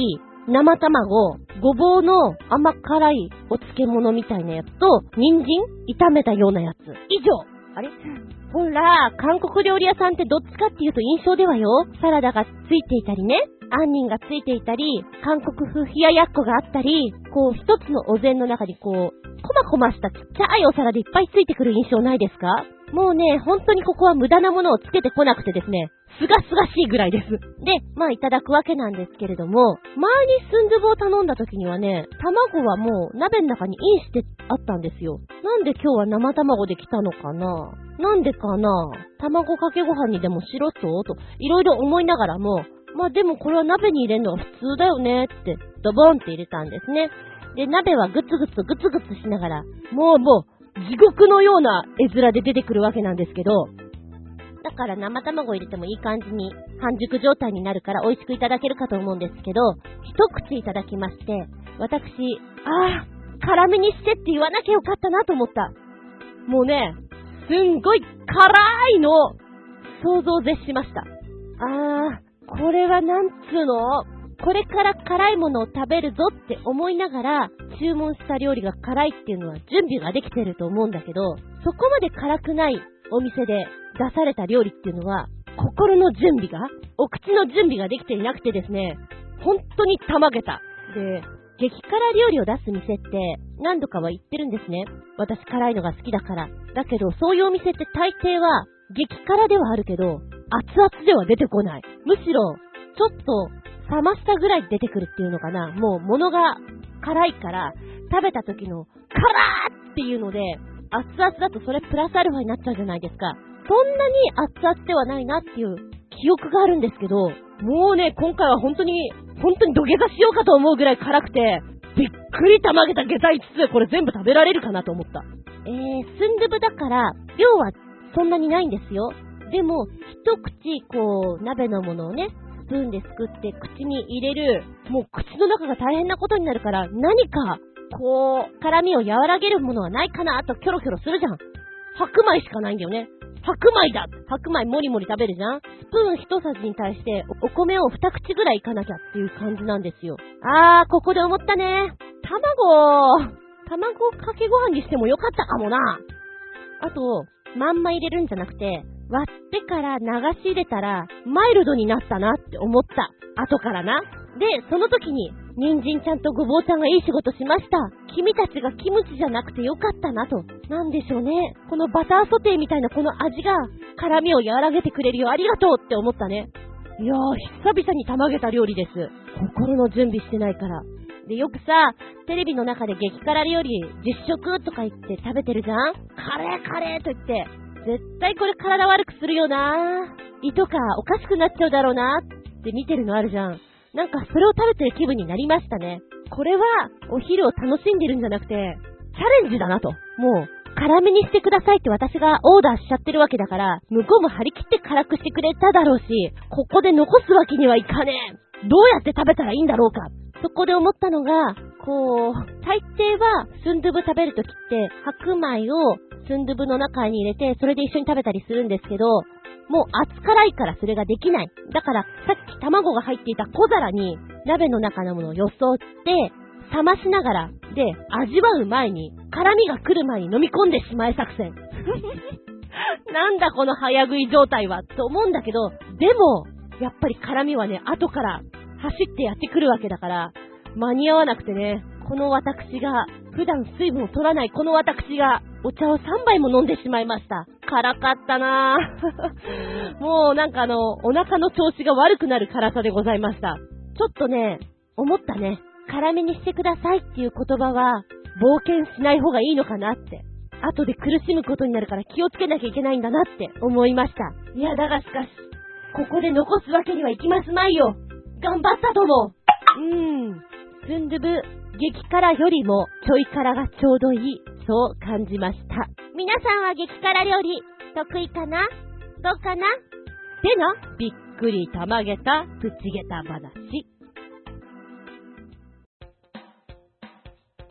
A: 生卵、ごぼうの甘辛いお漬物みたいなやつと、人参炒めたようなやつ。以上あれ？ほら、韓国料理屋さんってどっちかっていうと印象ではよ、サラダがついていたりね、杏仁がついていたり、韓国風冷ややっこがあったり、こう一つのお膳の中にこう、こまこましたちっちゃいお皿でいっぱいついてくる印象ないですか？もうね、本当にここは無駄なものをつけてこなくてですね、すがすがしいぐらいです。で、まあいただくわけなんですけれども、前にスンドゥブを頼んだ時にはね、卵はもう鍋の中にインしてあったんですよ。なんで今日は生卵で来たのかな？なんでかな？卵かけご飯にでもしろと？と、いろいろ思いながらも、まあでもこれは鍋に入れるのは普通だよねって、ドボンって入れたんですね。で、鍋はグツグツグツグツしながら、もうもう、地獄のような絵面で出てくるわけなんですけど、だから生卵入れてもいい感じに半熟状態になるから美味しくいただけるかと思うんですけど、一口いただきまして、私、ああ、辛めにしてって言わなきゃよかったなと思った。もうね、すんごい辛いの、想像絶しました。ああ、これはなんつうの？これから辛いものを食べるぞって思いながら、注文した料理が辛いっていうのは準備ができてると思うんだけど、そこまで辛くないお店で出された料理っていうのは、心の準備が、お口の準備ができていなくてですね、本当にたまげた。で、激辛料理を出す店って何度かは行ってるんですね。私辛いのが好きだから。だけど、そういうお店って大抵は激辛ではあるけど、熱々では出てこない。むしろ、ちょっと冷ましたぐらい出てくるっていうのかな。もう物が辛いから、食べた時の辛ーっていうので、熱々だとそれプラスアルファになっちゃうじゃないですか。そんなに熱々ではないなっていう記憶があるんですけど、もうね、今回は本当に、本当に土下座しようかと思うぐらい辛くて、びっくりたまげた下剤5つ、これ全部食べられるかなと思った。えー、スンドゥブだから、量はそんなにないんですよ。でも、一口、こう、鍋のものをね、スプーンですくって口に入れる、もう口の中が大変なことになるから、何か、こう、辛みを和らげるものはないかなとキョロキョロするじゃん。白米しかないんだよね。白米だ白米もりもり食べるじゃんスプーン一さじに対してお米を二口ぐらいいかなきゃっていう感じなんですよ。あー、ここで思ったね。卵、卵かけご飯にしてもよかったかもな。あと、まんま入れるんじゃなくて、割ってから流し入れたら、マイルドになったなって思った。後からな。で、その時に、人参ちゃんとごぼうちゃんがいい仕事しました。君たちがキムチじゃなくてよかったなと。なんでしょうね。このバターソテーみたいなこの味が、辛みを和らげてくれるよ。ありがとうって思ったね。いやー、久々にたまげた料理です。心の準備してないから。で、よくさ、テレビの中で激辛料理実食とか言って食べてるじゃん？カレーカレーと言って、絶対これ体悪くするよな胃とかおかしくなっちゃうだろうなって見てるのあるじゃん。なんかそれを食べてる気分になりましたね。これはお昼を楽しんでるんじゃなくて、チャレンジだなと。もう、辛めにしてくださいって私がオーダーしちゃってるわけだから、向こうも張り切って辛くしてくれただろうし、ここで残すわけにはいかねえ。どうやって食べたらいいんだろうか。そこで思ったのが、こう、大抵はスンドゥブ食べるときって、白米をスンドゥブの中に入れて、それで一緒に食べたりするんですけど、もう熱辛いからそれができない。だから、さっき卵が入っていた小皿に鍋の中のものをよそって、冷ましながら、で、味わう前に、辛みが来る前に飲み込んでしまえ作戦。なんだこの早食い状態は、と思うんだけど、でも、やっぱり辛みはね、後から走ってやってくるわけだから、間に合わなくてね、この私が、普段水分を取らないこの私が、お茶を3杯も飲んでしまいました。辛かったなぁ。もうなんかあの、お腹の調子が悪くなる辛さでございました。ちょっとね、思ったね。辛めにしてくださいっていう言葉は、冒険しない方がいいのかなって。後で苦しむことになるから気をつけなきゃいけないんだなって思いました。いや、だがしかし、ここで残すわけにはいきますまいよ。頑張ったとも。うーん。スンドゥブ、激辛よりもちょい辛がちょうどいい。そう感じました。皆さんは激辛料理、得意かな？どうかな？でな、びっくりたまげた、プチげた話。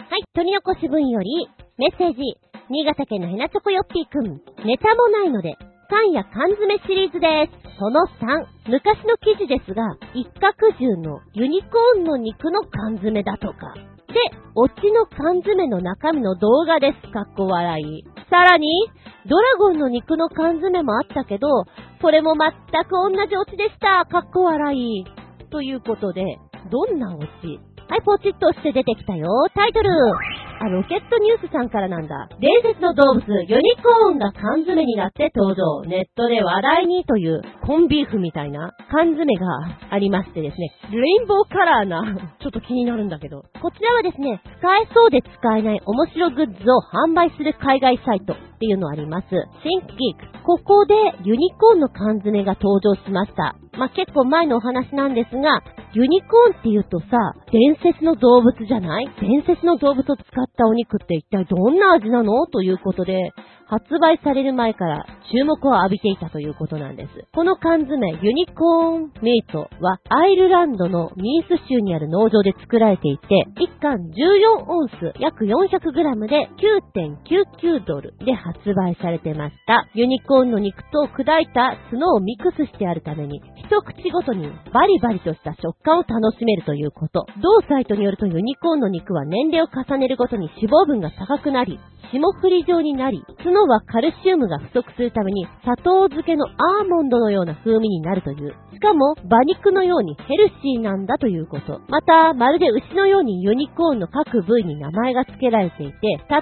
A: はい、取り残し分より、メッセージ、新潟県のヘナチョコヨッピーくん、ネタもないので、缶や缶詰シリーズです。その3、昔の記事ですが、一角獣のユニコーンの肉の缶詰だとか。で、オチの缶詰の中身の動画です。かっこ笑い。さらに、ドラゴンの肉の缶詰もあったけど、それも全く同じオチでした。かっこ笑い。ということで、どんなオチ？はい、ポチッとして出てきたよ。タイトル。あ、ロケットニュースさんからなんだ。伝説の動物、ユニコーンが缶詰になって登場。ネットで話題にというコンビーフみたいな缶詰がありましてですね、レインボーカラーな、ちょっと気になるんだけど。こちらはですね、使えそうで使えない面白グッズを販売する海外サイトっていうのあります。シンクギーク。ここでユニコーンの缶詰が登場しました。まあ、結構前のお話なんですが、ユニコーンって言うとさ、伝説の動物じゃない？伝説の動物を使ったお肉って一体どんな味なの？ということで、発売される前から注目を浴びていたということなんです。この缶詰、ユニコーンメイトはアイルランドのミース州にある農場で作られていて、1缶14オンス約 400g で9.99ドルで発売されてました。ユニコーンの肉と砕いた角をミックスしてあるために、一口ごとにバリバリとした食感を楽しめるということ。同サイトによるとユニコーンの肉は年齢を重ねるごとに脂肪分が高くなり、霜降り状になり、角はカルシウムが不足するために砂糖漬けのアーモンドのような風味になるという。しかも、馬肉のようにヘルシーなんだということ。また、まるで牛のようにユニコーンの各部位に名前が付けられていて、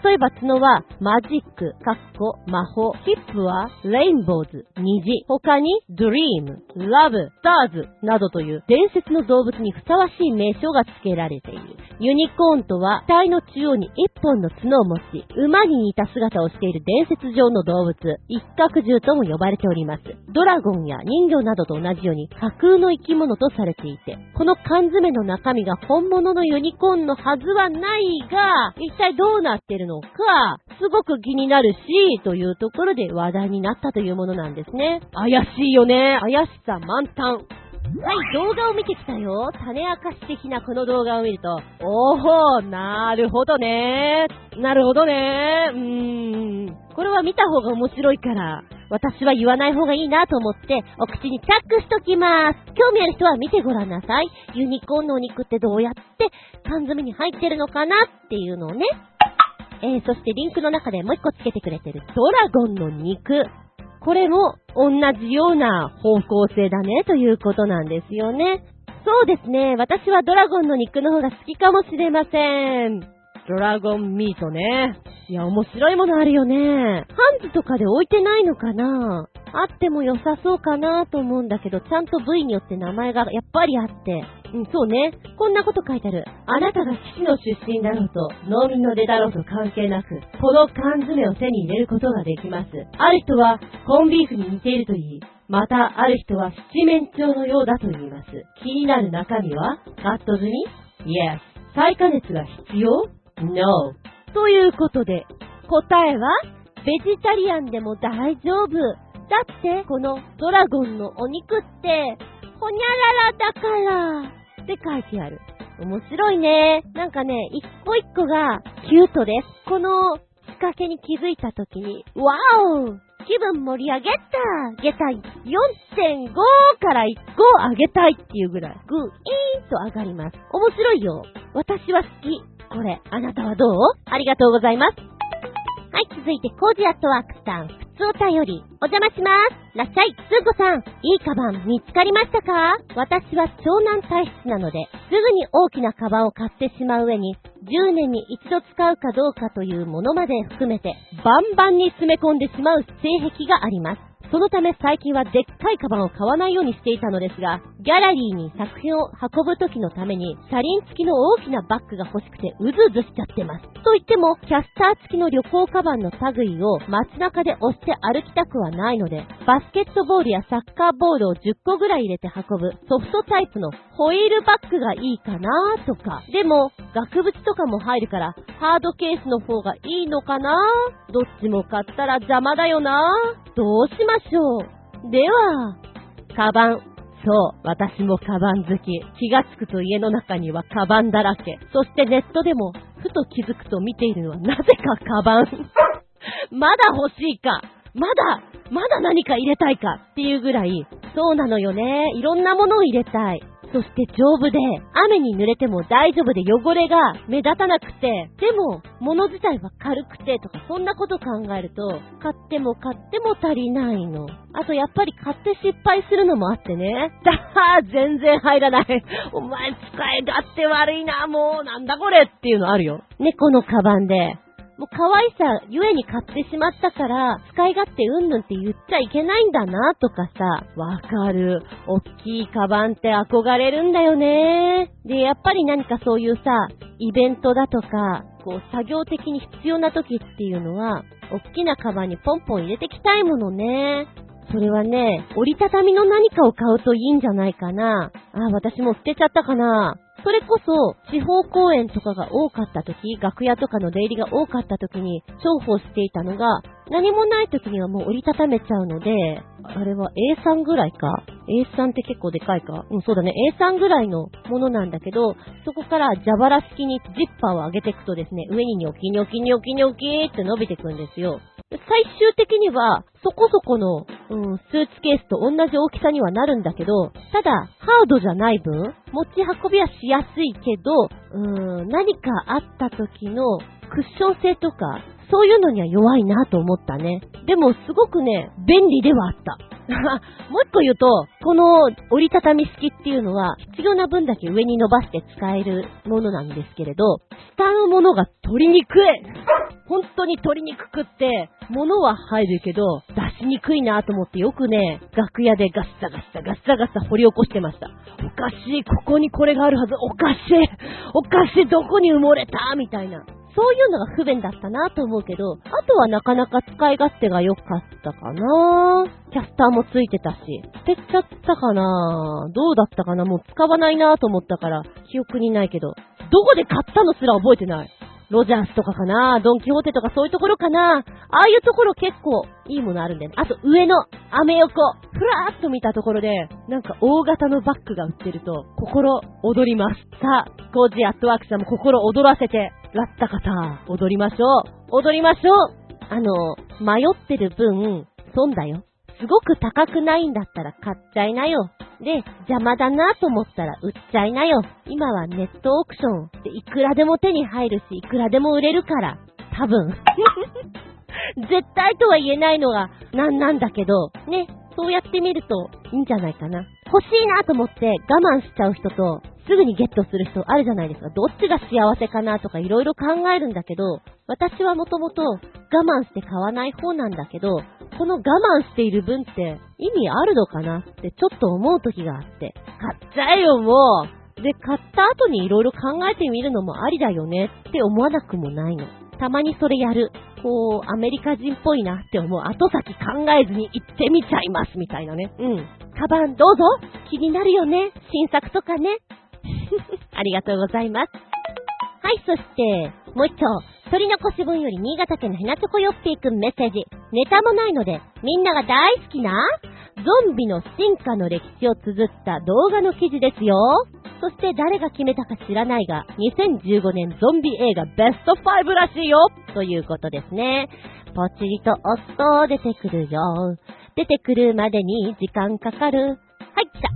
A: 例えば角はマジック、カッコ、魔法、ヒップはレインボーズ、虹、他にドリーム、ラブ、スターズなどという伝説の動物にふさわしい名称が付けられている。ユニコーンとは、体の中央に一本の角を持ち、馬に似た姿をしている伝説上の動物、一角獣とも呼ばれております。ドラゴンや人魚などと同じように架空の生き物とされていて、この缶詰の中身が本物のユニコーンのはずはないが、一体どうなってるのか、すごく気になるし、というところで話題になったというものなんですね。怪しいよね。怪しさ満タン。はい、動画を見てきたよ。種明かし的なこの動画を見ると、おー、なるほどねなるほどねうーん。これは見た方が面白いから、私は言わない方がいいなと思って、お口にチャックしときます。興味ある人は見てごらんなさい。ユニコーンのお肉ってどうやって缶詰に入ってるのかなっていうのをね。えー、そしてリンクの中でもう一個つけてくれてるドラゴンの肉。これも同じような方向性だねということなんですよね。そうですね。私はドラゴンの肉の方が好きかもしれません。ドラゴンミートね。いや、面白いものあるよね。ハンズとかで置いてないのかなあっても良さそうかなと思うんだけど、ちゃんと部位によって名前がやっぱりあって。うん、そうね。こんなこと書いてある。あなたが基地の出身だろうと、農民の出だろうと関係なく、この缶詰を手に入れることができます。ある人は、コンビーフに似ていると言い、また、ある人は七面鳥のようだと言います。気になる中身は、カット済み ?Yes。再加熱が必要？?No。ということで、答えは、ベジタリアンでも大丈夫。だって、このドラゴンのお肉って、ほにゃららだから、って書いてある。面白いね。なんかね、一個一個がキュートです。この仕掛けに気づいたときに、わお気分盛り上げたあげたい !4.5 から1個上げたいっていうぐらい、グーイーンと上がります。面白いよ。私は好き。これ、あなたはどう？ありがとうございます。はい、続いて、コージアットワークさん。普通お便り、お邪魔します。らっしゃい、スーコさん。いいカバン見つかりましたか？私は長男体質なので、すぐに大きなカバンを買ってしまう上に、10年に一度使うかどうかというものまで含めて、バンバンに詰め込んでしまう性癖があります。そのため最近はでっかいカバンを買わないようにしていたのですが、ギャラリーに作品を運ぶ時のために、車輪付きの大きなバッグが欲しくてうずうずしちゃってます。と言っても、キャスター付きの旅行カバンの類を街中で押して歩きたくはないので、バスケットボールやサッカーボールを10個ぐらい入れて運ぶソフトタイプのホイールバッグがいいかなとか。でも、額縁とかも入るから、ハードケースの方がいいのかな？どっちも買ったら邪魔だよな？どうしましょう。では、カバン。そう、私もカバン好き。気がつくと家の中にはカバンだらけ。そしてネットでも、ふと気づくと見ているのはなぜかカバン。まだ欲しいか。まだ、まだ何か入れたいかっていうぐらい、そうなのよね。いろんなものを入れたい。そして丈夫で、雨に濡れても大丈夫で汚れが目立たなくて、でも、物自体は軽くてとか、そんなこと考えると、買っても買っても足りないの。あと、やっぱり買って失敗するのもあってね。だは全然入らない。お前使い勝手悪いな、もう、なんだこれっていうのあるよ。猫のカバンで、もう可愛さゆえに買ってしまったから、使い勝手うんぬんって言っちゃいけないんだなとかさ、わかる。おっきいカバンって憧れるんだよね。で、やっぱり何かそういうさ、イベントだとか、こう作業的に必要な時っていうのは、おっきなカバンにポンポン入れてきたいものね。それはね、折りたたみの何かを買うといいんじゃないかな。あ、私も捨てちゃったかな。それこそ、地方公演とかが多かった時、楽屋とかの出入りが多かった時に重宝していたのが、何もない時にはもう折りたためちゃうので、あれは A3 ぐらいか ?A3 って結構でかいか？うん、そうだね。A3 ぐらいのものなんだけど、そこから蛇腹式にジッパーを上げていくとですね、上にニョキニョキニョキニョキって伸びていくんですよ。最終的には、そこそこの、うん、スーツケースと同じ大きさにはなるんだけど、ただ、ハードじゃない分、持ち運びはしやすいけど、うん、何かあった時のクッション性とか、そういうのには弱いなと思ったね。でも、すごくね、便利ではあった。もう一個言うと、この折りたたみ式っていうのは、必要な分だけ上に伸ばして使えるものなんですけれど、下のものが取りにくい本当に取りにくくって、物は入るけど、出しにくいなと思ってよくね、楽屋でガッサガッサガッサガッサ掘り起こしてました。おかしい、ここにこれがあるはず、おかしい、おかしい、どこに埋もれた？みたいな。そういうのが不便だったなと思うけど、あとはなかなか使い勝手が良かったかな。キャスターもついてたし、捨てちゃったかな。どうだったかな。もう使わないなと思ったから、記憶にないけど、どこで買ったのすら覚えてない。ロジャースとかかな？ドンキホーテとかそういうところかな？ああいうところ結構いいものあるんだよね。あと上のアメ横、ふらーっと見たところで、なんか大型のバッグが売ってると、心躍ります。さあ、コージアットワークさんも心躍らせて、らった方、踊りましょう。踊りましょう。あの、迷ってる分、損だよ。すごく高くないんだったら買っちゃいなよ。で、邪魔だなと思ったら売っちゃいなよ。今はネットオークションでいくらでも手に入るし、いくらでも売れるから。多分。絶対とは言えないのがなんなんだけど、ね、そうやってみるといいんじゃないかな。欲しいなと思って我慢しちゃう人と、すぐにゲットする人あるじゃないですか。どっちが幸せかなとかいろいろ考えるんだけど、私はもともと我慢して買わない方なんだけど、この我慢している分って意味あるのかなってちょっと思う時があって、買っちゃえよもうで、買った後にいろいろ考えてみるのもありだよねって思わなくもないの。たまにそれやる。こう、アメリカ人っぽいなって思う。後先考えずに行ってみちゃいますみたいなね。うん。カバンどうぞ気になるよね新作とかね。ありがとうございます。はい、そして、もう一丁、鳥の腰分より新潟県のひなチョコよっぴーくんメッセージ。ネタもないので、みんなが大好きな、ゾンビの進化の歴史を綴った動画の記事ですよ。そして誰が決めたか知らないが、2015年ゾンビ映画ベスト5らしいよということですね。ポチリと押すと出てくるよ。出てくるまでに時間かかる。はい、来た。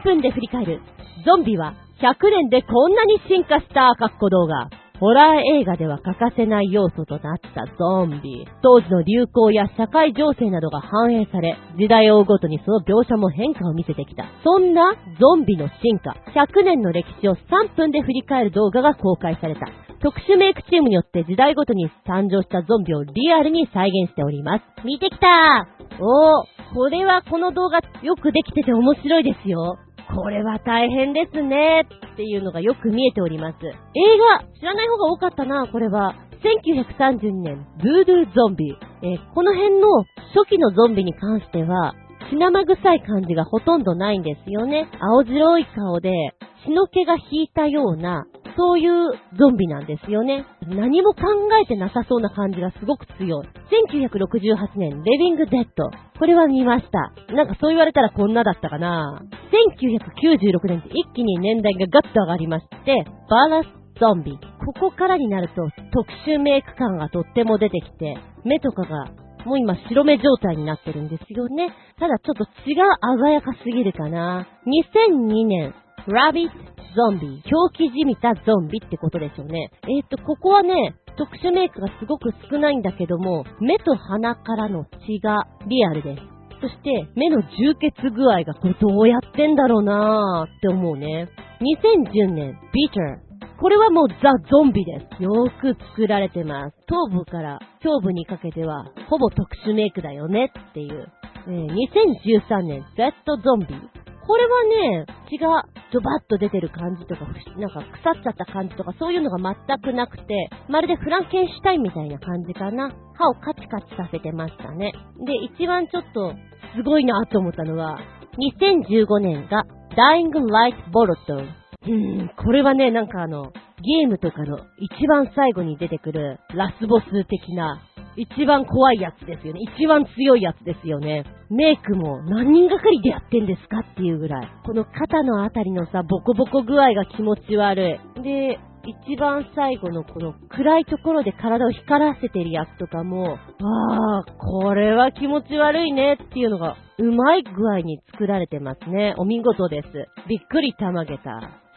A: 3分で振り返る。ゾンビは100年でこんなに進化したかっこ動画。ホラー映画では欠かせない要素となったゾンビ。当時の流行や社会情勢などが反映され、時代を追うごとにその描写も変化を見せてきた。そんなゾンビの進化、100年の歴史を3分で振り返る動画が公開された。特殊メイクチームによって時代ごとに誕生したゾンビをリアルに再現しております。見てきたおー、これはこの動画よくできてて面白いですよ。これは大変ですねっていうのがよく見えております。映画、知らない方が多かったな、これは。1932年、ブードゥーゾンビ。えー、この辺の初期のゾンビに関しては、血生臭い感じがほとんどないんですよね。青白い顔で、血の気が引いたような、そういうゾンビなんですよね。何も考えてなさそうな感じがすごく強い。1968年、レビング・デッド。これは見ました。なんかそう言われたらこんなだったかな。1996年って一気に年代がガッと上がりまして、バーラスゾンビ。ここからになると特殊メイク感がとっても出てきて、目とかがもう今白目状態になってるんですよね。ただちょっと血が鮮やかすぎるかな。2002年、ラビットゾンビ、狂気じみたゾンビってことでしょうね。えっ、と、ここはね、特殊メイクがすごく少ないんだけども、目と鼻からの血がリアルです。そして、目の充血具合がこれどうやってんだろうなーって思うね。2010年、ビーター。これはもうザ・ゾンビです。よーく作られてます。頭部から胸部にかけては、ほぼ特殊メイクだよねっていう。えー、2013年、ザゾンビ。これはね、血がドバッと出てる感じとか、なんか腐っちゃった感じとか、そういうのが全くなくて、まるでフランケンシュタインみたいな感じかな。歯をカチカチさせてましたね。で、一番ちょっとすごいなと思ったのは、2015年が、ダイイうん、これはね、なんかあの、ゲームとかの一番最後に出てくるラスボス的な、一番怖いやつですよね。一番強いやつですよね。メイクも何人がかりでやってんですかっていうぐらい。この肩のあたりのさ、ボコボコ具合が気持ち悪い。で、一番最後のこの暗いところで体を光らせてるやつとかも、ああ、これは気持ち悪いねっていうのが、うまい具合に作られてますね。お見事です。びっくりたまげた。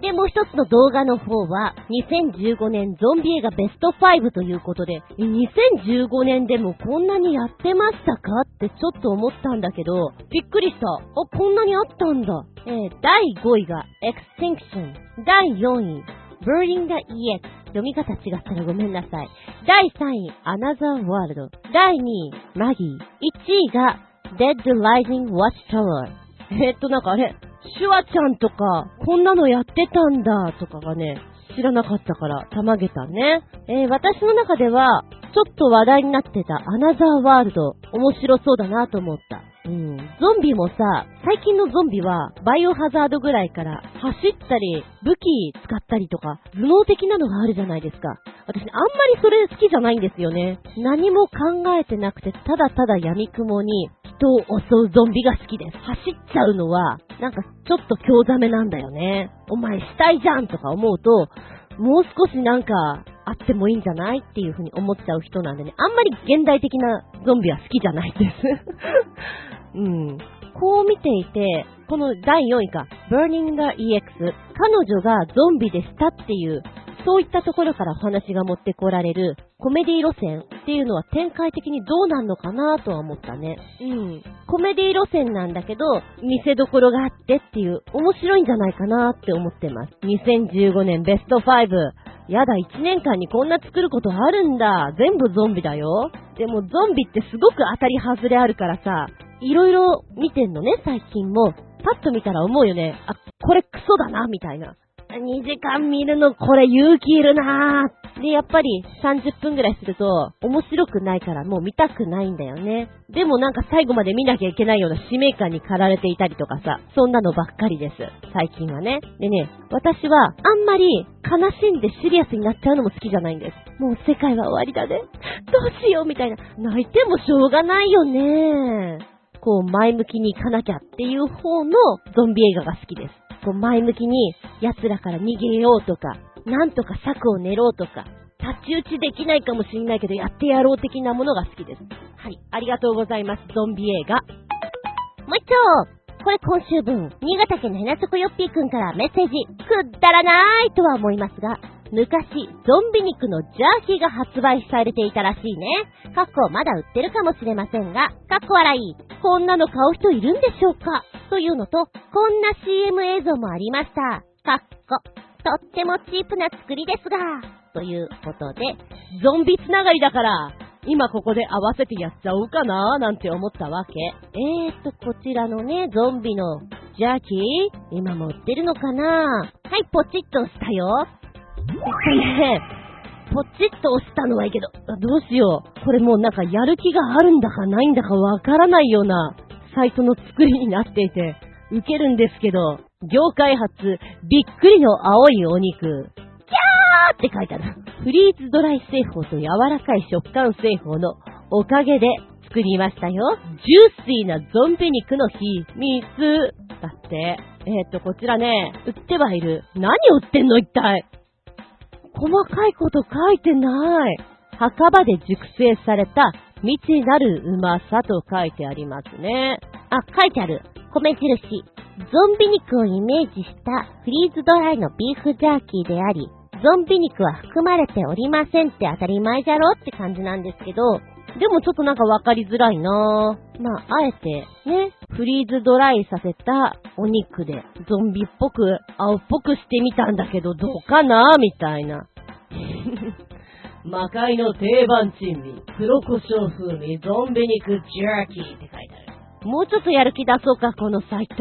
A: で、もう一つの動画の方は、2015年ゾンビ映画ベスト5ということで、2015年でもこんなにやってましたか？ってちょっと思ったんだけど、びっくりした。あ、こんなにあったんだ。えー、第5位が Extinction。第4位、Burning the EX。読み方違ったらごめんなさい。第3位、Another World。第2位、Maggie。1位が Dead Rising Watchtower。え、っと、なんかあれ、シュワちゃんとか、こんなのやってたんだとかがね、知らなかったから、たまげたね。えー、私の中では、ちょっと話題になってたアナザーワールド、面白そうだなと思った。うん。ゾンビもさ、最近のゾンビは、バイオハザードぐらいから走ったり、武器使ったりとか、頭脳的なのがあるじゃないですか。私、あんまりそれ好きじゃないんですよね。何も考えてなくて、ただただ闇雲に人を襲うゾンビが好きです。走っちゃうのは、なんかちょっと興ざめなんだよね。お前死体じゃんとか思うと、もう少しなんかあってもいいんじゃないっていう風に思っちゃう人なんでね、あんまり現代的なゾンビは好きじゃないです。うん。こう見ていて、この第4位か、Burning the EX、彼女がゾンビでしたっていうそういったところからお話が持ってこられるコメディ路線っていうのは展開的にどうなんのかなとは思ったね。うん。コメディ路線なんだけど、見せどころがあってっていう面白いんじゃないかなって思ってます。2015年ベスト5。やだ、1年間にこんな作ることあるんだ。全部ゾンビだよ。でもゾンビってすごく当たり外れあるからさ、いろいろ見てんのね、最近も。パッと見たら思うよね。あ、これクソだな、みたいな。2時間見るのこれ勇気いるなぁ。で、やっぱり30分ぐらいすると面白くないからもう見たくないんだよね。でもなんか最後まで見なきゃいけないような使命感に駆られていたりとかさ、そんなのばっかりです。最近はね。でね、私はあんまり悲しんでシリアスになっちゃうのも好きじゃないんです。もう世界は終わりだね。どうしようみたいな。泣いてもしょうがないよね。こう前向きに行かなきゃっていう方のゾンビ映画が好きです。こう前向きに奴らから逃げようとか、なんとか策を練ろうとか、太刀打ちできないかもしんないけどやってやろう的なものが好きです。はい、ありがとうございます。ゾンビ映画。もう一丁これ今週分、新潟県のヘナチョコヨッピーくんからメッセージ、くだらないとは思いますが、昔、ゾンビ肉のジャーキーが発売されていたらしいね。かっこまだ売ってるかもしれませんが、かっこ笑い。こんなの買う人いるんでしょうか？というのと、こんな CM 映像もありました。かっことってもチープな作りですが、ということで、ゾンビつながりだから、今ここで合わせてやっちゃおうかなーなんて思ったわけ。えーと、こちらのね、ゾンビのジャーキー今も売ってるのかなはい、ポチッと押したよ。えっとね、ポチッと押したのはいいけど、どうしよう。これもうなんかやる気があるんだかないんだかわからないようなサイトの作りになっていて、受けるんですけど、業界初、びっくりの青いお肉。キャーって書いてある。フリーズドライ製法と柔らかい食感製法のおかげで作りましたよ。ジューシーなゾンビ肉の秘密。だって。えっ、ー、と、こちらね、売ってはいる。何売ってんの一体？細かいこと書いてない。墓場で熟成された未知なるうまさと書いてありますね。
B: あ、書いてある。米印。ゾンビ肉をイメージしたフリーズドライのビーフジャーキーであり、ゾンビ肉は含まれておりませんって当たり前じゃろって感じなんですけど、
A: でもちょっとなんかわかりづらいなぁ。まあ、あえて、ね、フリーズドライさせたお肉で、ゾンビっぽく、青っぽくしてみたんだけど、どうかなみたいな。魔界の定番珍味、黒胡椒風味ゾンビ肉ジャーキーって書いてある。もうちょっとやる気出そうか、このサイト。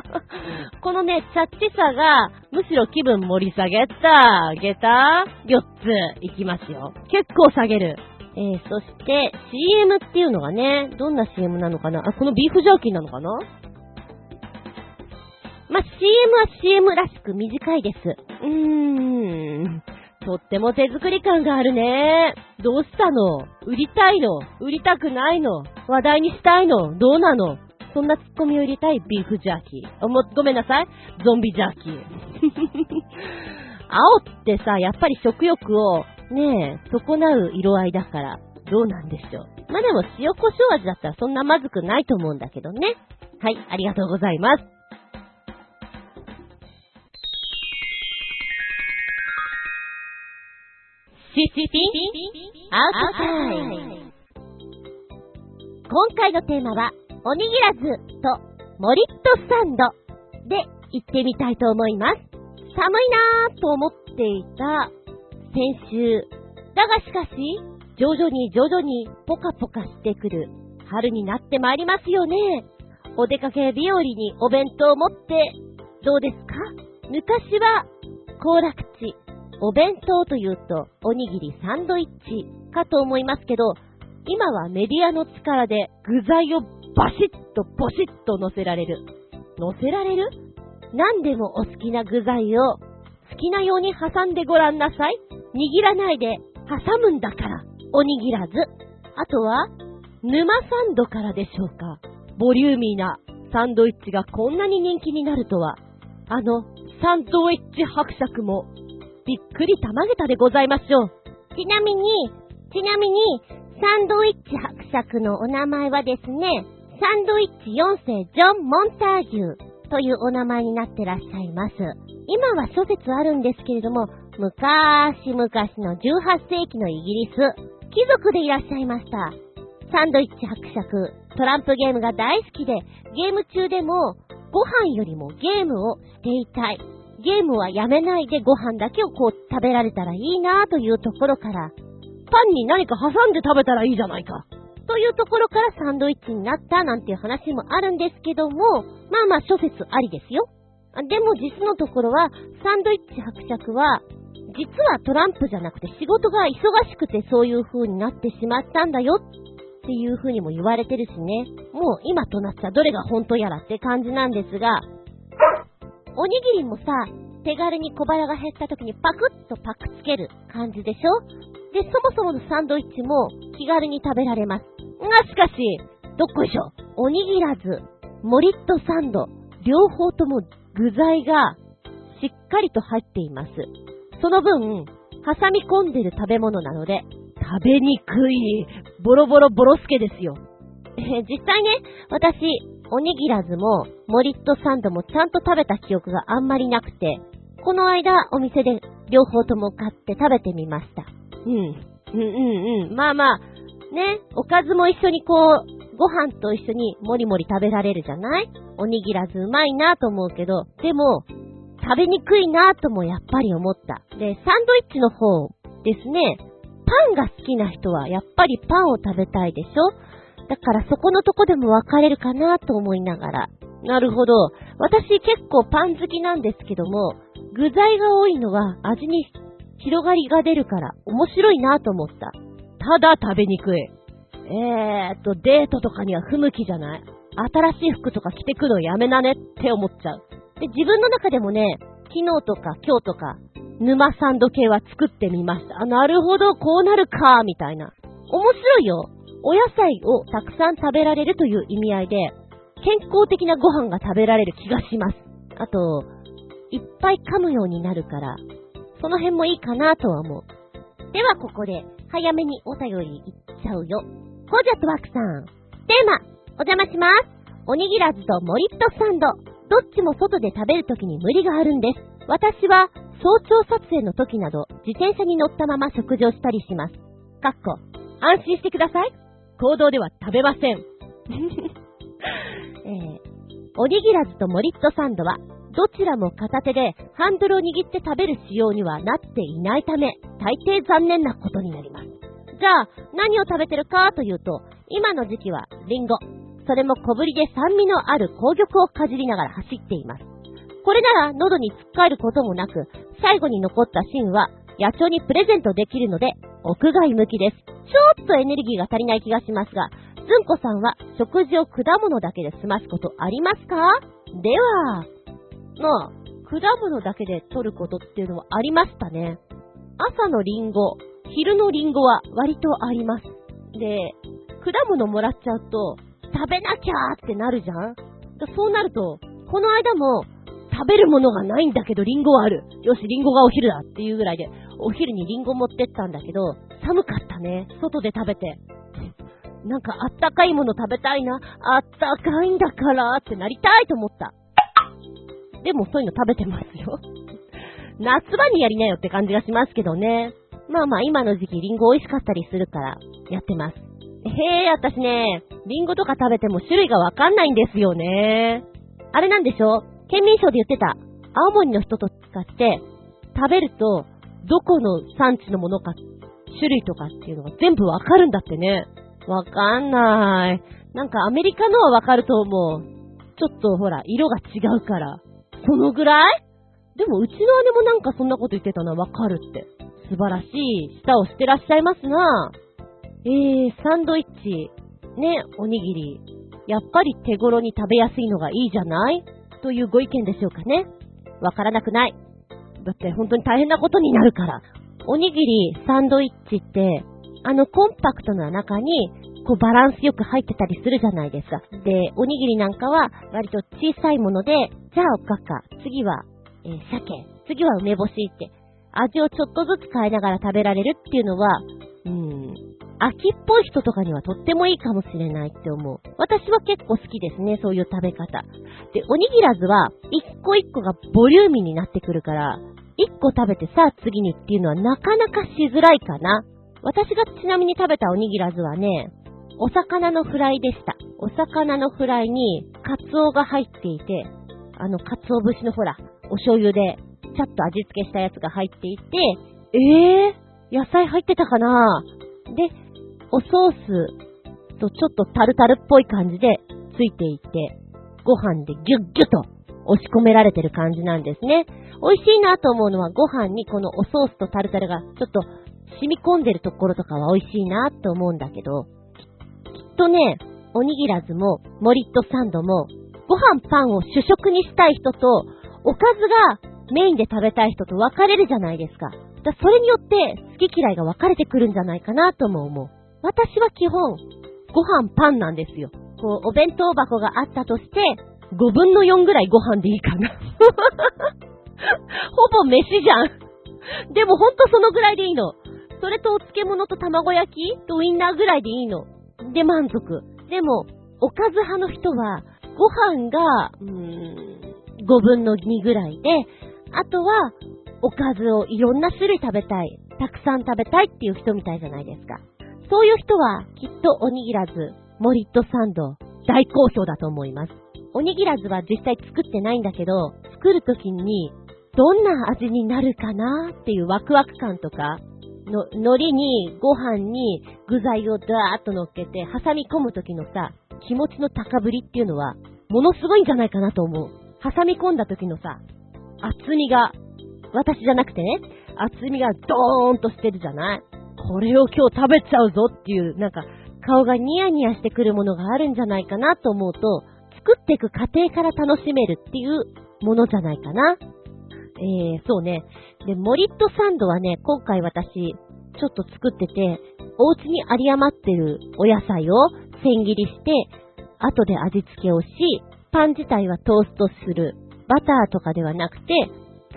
A: このね、チャッチさが、むしろ気分盛り下げた、げた ?4 つ、いきますよ。結構下げる。
B: えー、そして CM っていうのがね、どんな CM なのかな？あ、このビーフジャーキーなのかな？ま、CM は CM らしく短いです。
A: うーん。とっても手作り感があるね。どうしたの？売りたいの？売りたくないの？話題にしたいの？どうなの？そんなツッコミを入れたいビーフジャーキー。あも、ごめんなさい。ゾンビジャーキー。青ってさ、やっぱり食欲をねえ、損なう色合いだから、どうなんでしょう。まあでも塩胡椒味だったらそんなまずくないと思うんだけどね。はい、ありがとうございます。
B: シシピアウトタイム。今回のテーマは、おにぎらずとモリットサンドで行ってみたいと思います。寒いなぁと思っていた先週。だがしかし、徐々に徐々にポカポカしてくる春になってまいりますよね。お出かけ日和にお弁当を持ってどうですか？昔は行楽地、お弁当というとおにぎりサンドイッチかと思いますけど、今はメディアの力で具材をバシッとポシッと乗せられる。乗せられる？何でもお好きな具材を好きなように挟んでごらんなさい。握らないで挟むんだから、おにぎらず。あとは、沼サンドからでしょうか。ボリューミーなサンドイッチがこんなに人気になるとは。あの、サンドイッチ伯爵も、びっくりたまげたでございましょう。ちなみに、ちなみに、サンドイッチ伯爵のお名前はですね、サンドイッチ4世ジョン・モンタージュというお名前になってらっしゃいます。今は諸説あるんですけれども、昔々の18世紀のイギリス、貴族でいらっしゃいました。サンドイッチ伯爵、トランプゲームが大好きで、ゲーム中でも、ご飯よりもゲームをしていたい。ゲームはやめないでご飯だけをこう食べられたらいいなというところから、パンに何か挟んで食べたらいいじゃないか。というところからサンドイッチになったなんていう話もあるんですけども、まあまあ諸説ありですよ。でも実のところは、サンドイッチ伯爵は、実はトランプじゃなくて仕事が忙しくてそういう風になってしまったんだよっていう風にも言われてるしね。もう今となっちゃどれが本当やらって感じなんですが、おにぎりもさ、手軽に小腹が減った時にパクッとパクつける感じでしょ？で、そもそものサンドイッチも気軽に食べられます。が、しかし、どっこいしょ。おにぎらず、モリットサンド、両方とも具材がしっかりと入っています。その分、挟み込んでる食べ物なので、食べにくい、ボロボロボロスケですよ。えー、実際ね、私、おにぎらずも、モリットサンドもちゃんと食べた記憶があんまりなくて、この間お店で両方とも買って食べてみました。うん。うんうんうん。まあまあ、ね、おかずも一緒にこう、ご飯と一緒にもりもり食べられるじゃない？おにぎらずうまいなと思うけど、でも、食べにくいなともやっぱり思った。で、サンドイッチの方ですね、パンが好きな人はやっぱりパンを食べたいでしょ？だからそこのとこでも分かれるかなと思いながら。なるほど。私結構パン好きなんですけども、具材が多いのは味に広がりが出るから面白いなと思った。ただ食べにくい。えーっと、デートとかには不向きじゃない？新しい服とか着てくのやめなねって思っちゃう。で、自分の中でもね、昨日とか今日とか、沼サンド系は作ってみました。あ、なるほど、こうなるか、みたいな。面白いよ。お野菜をたくさん食べられるという意味合いで、健康的なご飯が食べられる気がします。あと、いっぱい噛むようになるから、その辺もいいかなとは思う。ではここで、早めにお便りいっちゃうよ。
A: コージャットワークさん。テーマ、お邪魔します。おにぎらずとモリットサンド。どっちも外で食べるときに無理があるんです。私は早朝撮影の時など自転車に乗ったまま食事をしたりします。かっこ、安心してください。行動では食べません。えー、おにぎらずとモリットサンドはどちらも片手でハンドルを握って食べる仕様にはなっていないため、大抵残念なことになります。じゃあ、何を食べてるかというと、今の時期はリンゴ。それも小ぶりで酸味のある紅玉をかじりながら走っています。これなら喉に突っかえることもなく、最後に残った芯は野鳥にプレゼントできるので、屋外向きです。ちょっとエネルギーが足りない気がしますが、ずんこさんは食事を果物だけで済ますことありますか？では、まあ、果物だけで取ることっていうのはありましたね。朝のリンゴ、昼のリンゴは割とあります。で、果物もらっちゃうと、食べなきゃーってなるじゃん？そうなると、この間も、食べるものがないんだけどリンゴはある。よし、リンゴがお昼だっていうぐらいで、お昼にリンゴ持ってったんだけど、寒かったね。外で食べて。なんかあったかいもの食べたいな。あったかいんだからってなりたいと思った。でもそういうの食べてますよ。夏場にやりなよって感じがしますけどね。まあまあ今の時期リンゴ美味しかったりするからやってます。へえ、私ね、リンゴとか食べても種類がわかんないんですよね。あれなんでしょ県民賞で言ってた、青森の人と使って食べるとどこの産地のものか、種類とかっていうのが全部わかるんだってね。わかんない。なんかアメリカのはわかると思う。ちょっとほら、色が違うから。そのぐらい？でもうちの姉もなんかそんなこと言ってたのはわかるって。素晴らしい舌をしてらっしゃいますな。えー、サンドイッチ。ね、おにぎり。やっぱり手頃に食べやすいのがいいじゃない？というご意見でしょうかね。わからなくない。だって本当に大変なことになるから。おにぎり、サンドイッチって、あのコンパクトな中に、こうバランスよく入ってたりするじゃないですか。で、おにぎりなんかは割と小さいもので、じゃあおかか、次は、えー、鮭、次は梅干しって、味をちょっとずつ変えながら食べられるっていうのは、うん、秋っぽい人とかにはとってもいいかもしれないって思う。私は結構好きですね、そういう食べ方。で、おにぎらずは、一個一個がボリューミーになってくるから、一個食べてさあ次にっていうのはなかなかしづらいかな。私がちなみに食べたおにぎらずはね、お魚のフライでした。お魚のフライに、カツオが入っていて、あの、カツオ節のほら、お醤油で、ちゃっと味付けしたやつが入っていて、えー、野菜入ってたかな？で、おソースとちょっとタルタルっぽい感じでついていて、ご飯でギュッギュッと押し込められてる感じなんですね。美味しいなと思うのはご飯にこのおソースとタルタルがちょっと染み込んでるところとかは美味しいなと思うんだけど、きっとね、おにぎらずも、モリットサンドも、ご飯パンを主食にしたい人と、おかずがメインで食べたい人と分かれるじゃないですか。だそれによって好き嫌いが分かれてくるんじゃないかなとも思う。私は基本、ご飯パンなんですよ。こう、お弁当箱があったとして、5分の4ぐらいご飯でいいかな。ほぼ飯じゃん。でもほんとそのぐらいでいいの。それとお漬物と卵焼きとウインナーぐらいでいいの。で満足。でも、おかず派の人は、ご飯が、うーん、5分の2ぐらいで、あとは、おかずをいろんな種類食べたい。たくさん食べたいっていう人みたいじゃないですか。そういう人は、きっとおにぎらず、モリットサンド、大好評だと思います。おにぎらずは実際作ってないんだけど、作るときに、どんな味になるかなっていうワクワク感とか、の、海苔に、ご飯に具材をダーッと乗っけて挟み込む時のさ、気持ちの高ぶりっていうのは、ものすごいんじゃないかなと思う。挟み込んだ時のさ、厚みが、私じゃなくてね、厚みがドーンとしてるじゃない？これを今日食べちゃうぞっていう、なんか、顔がニヤニヤしてくるものがあるんじゃないかなと思うと、作っていく過程から楽しめるっていうものじゃないかな。えー、そうね。で、モリットサンドはね、今回私、ちょっと作ってて、お家に有り余ってるお野菜を千切りして、後で味付けをし、パン自体はトーストする。バターとかではなくて、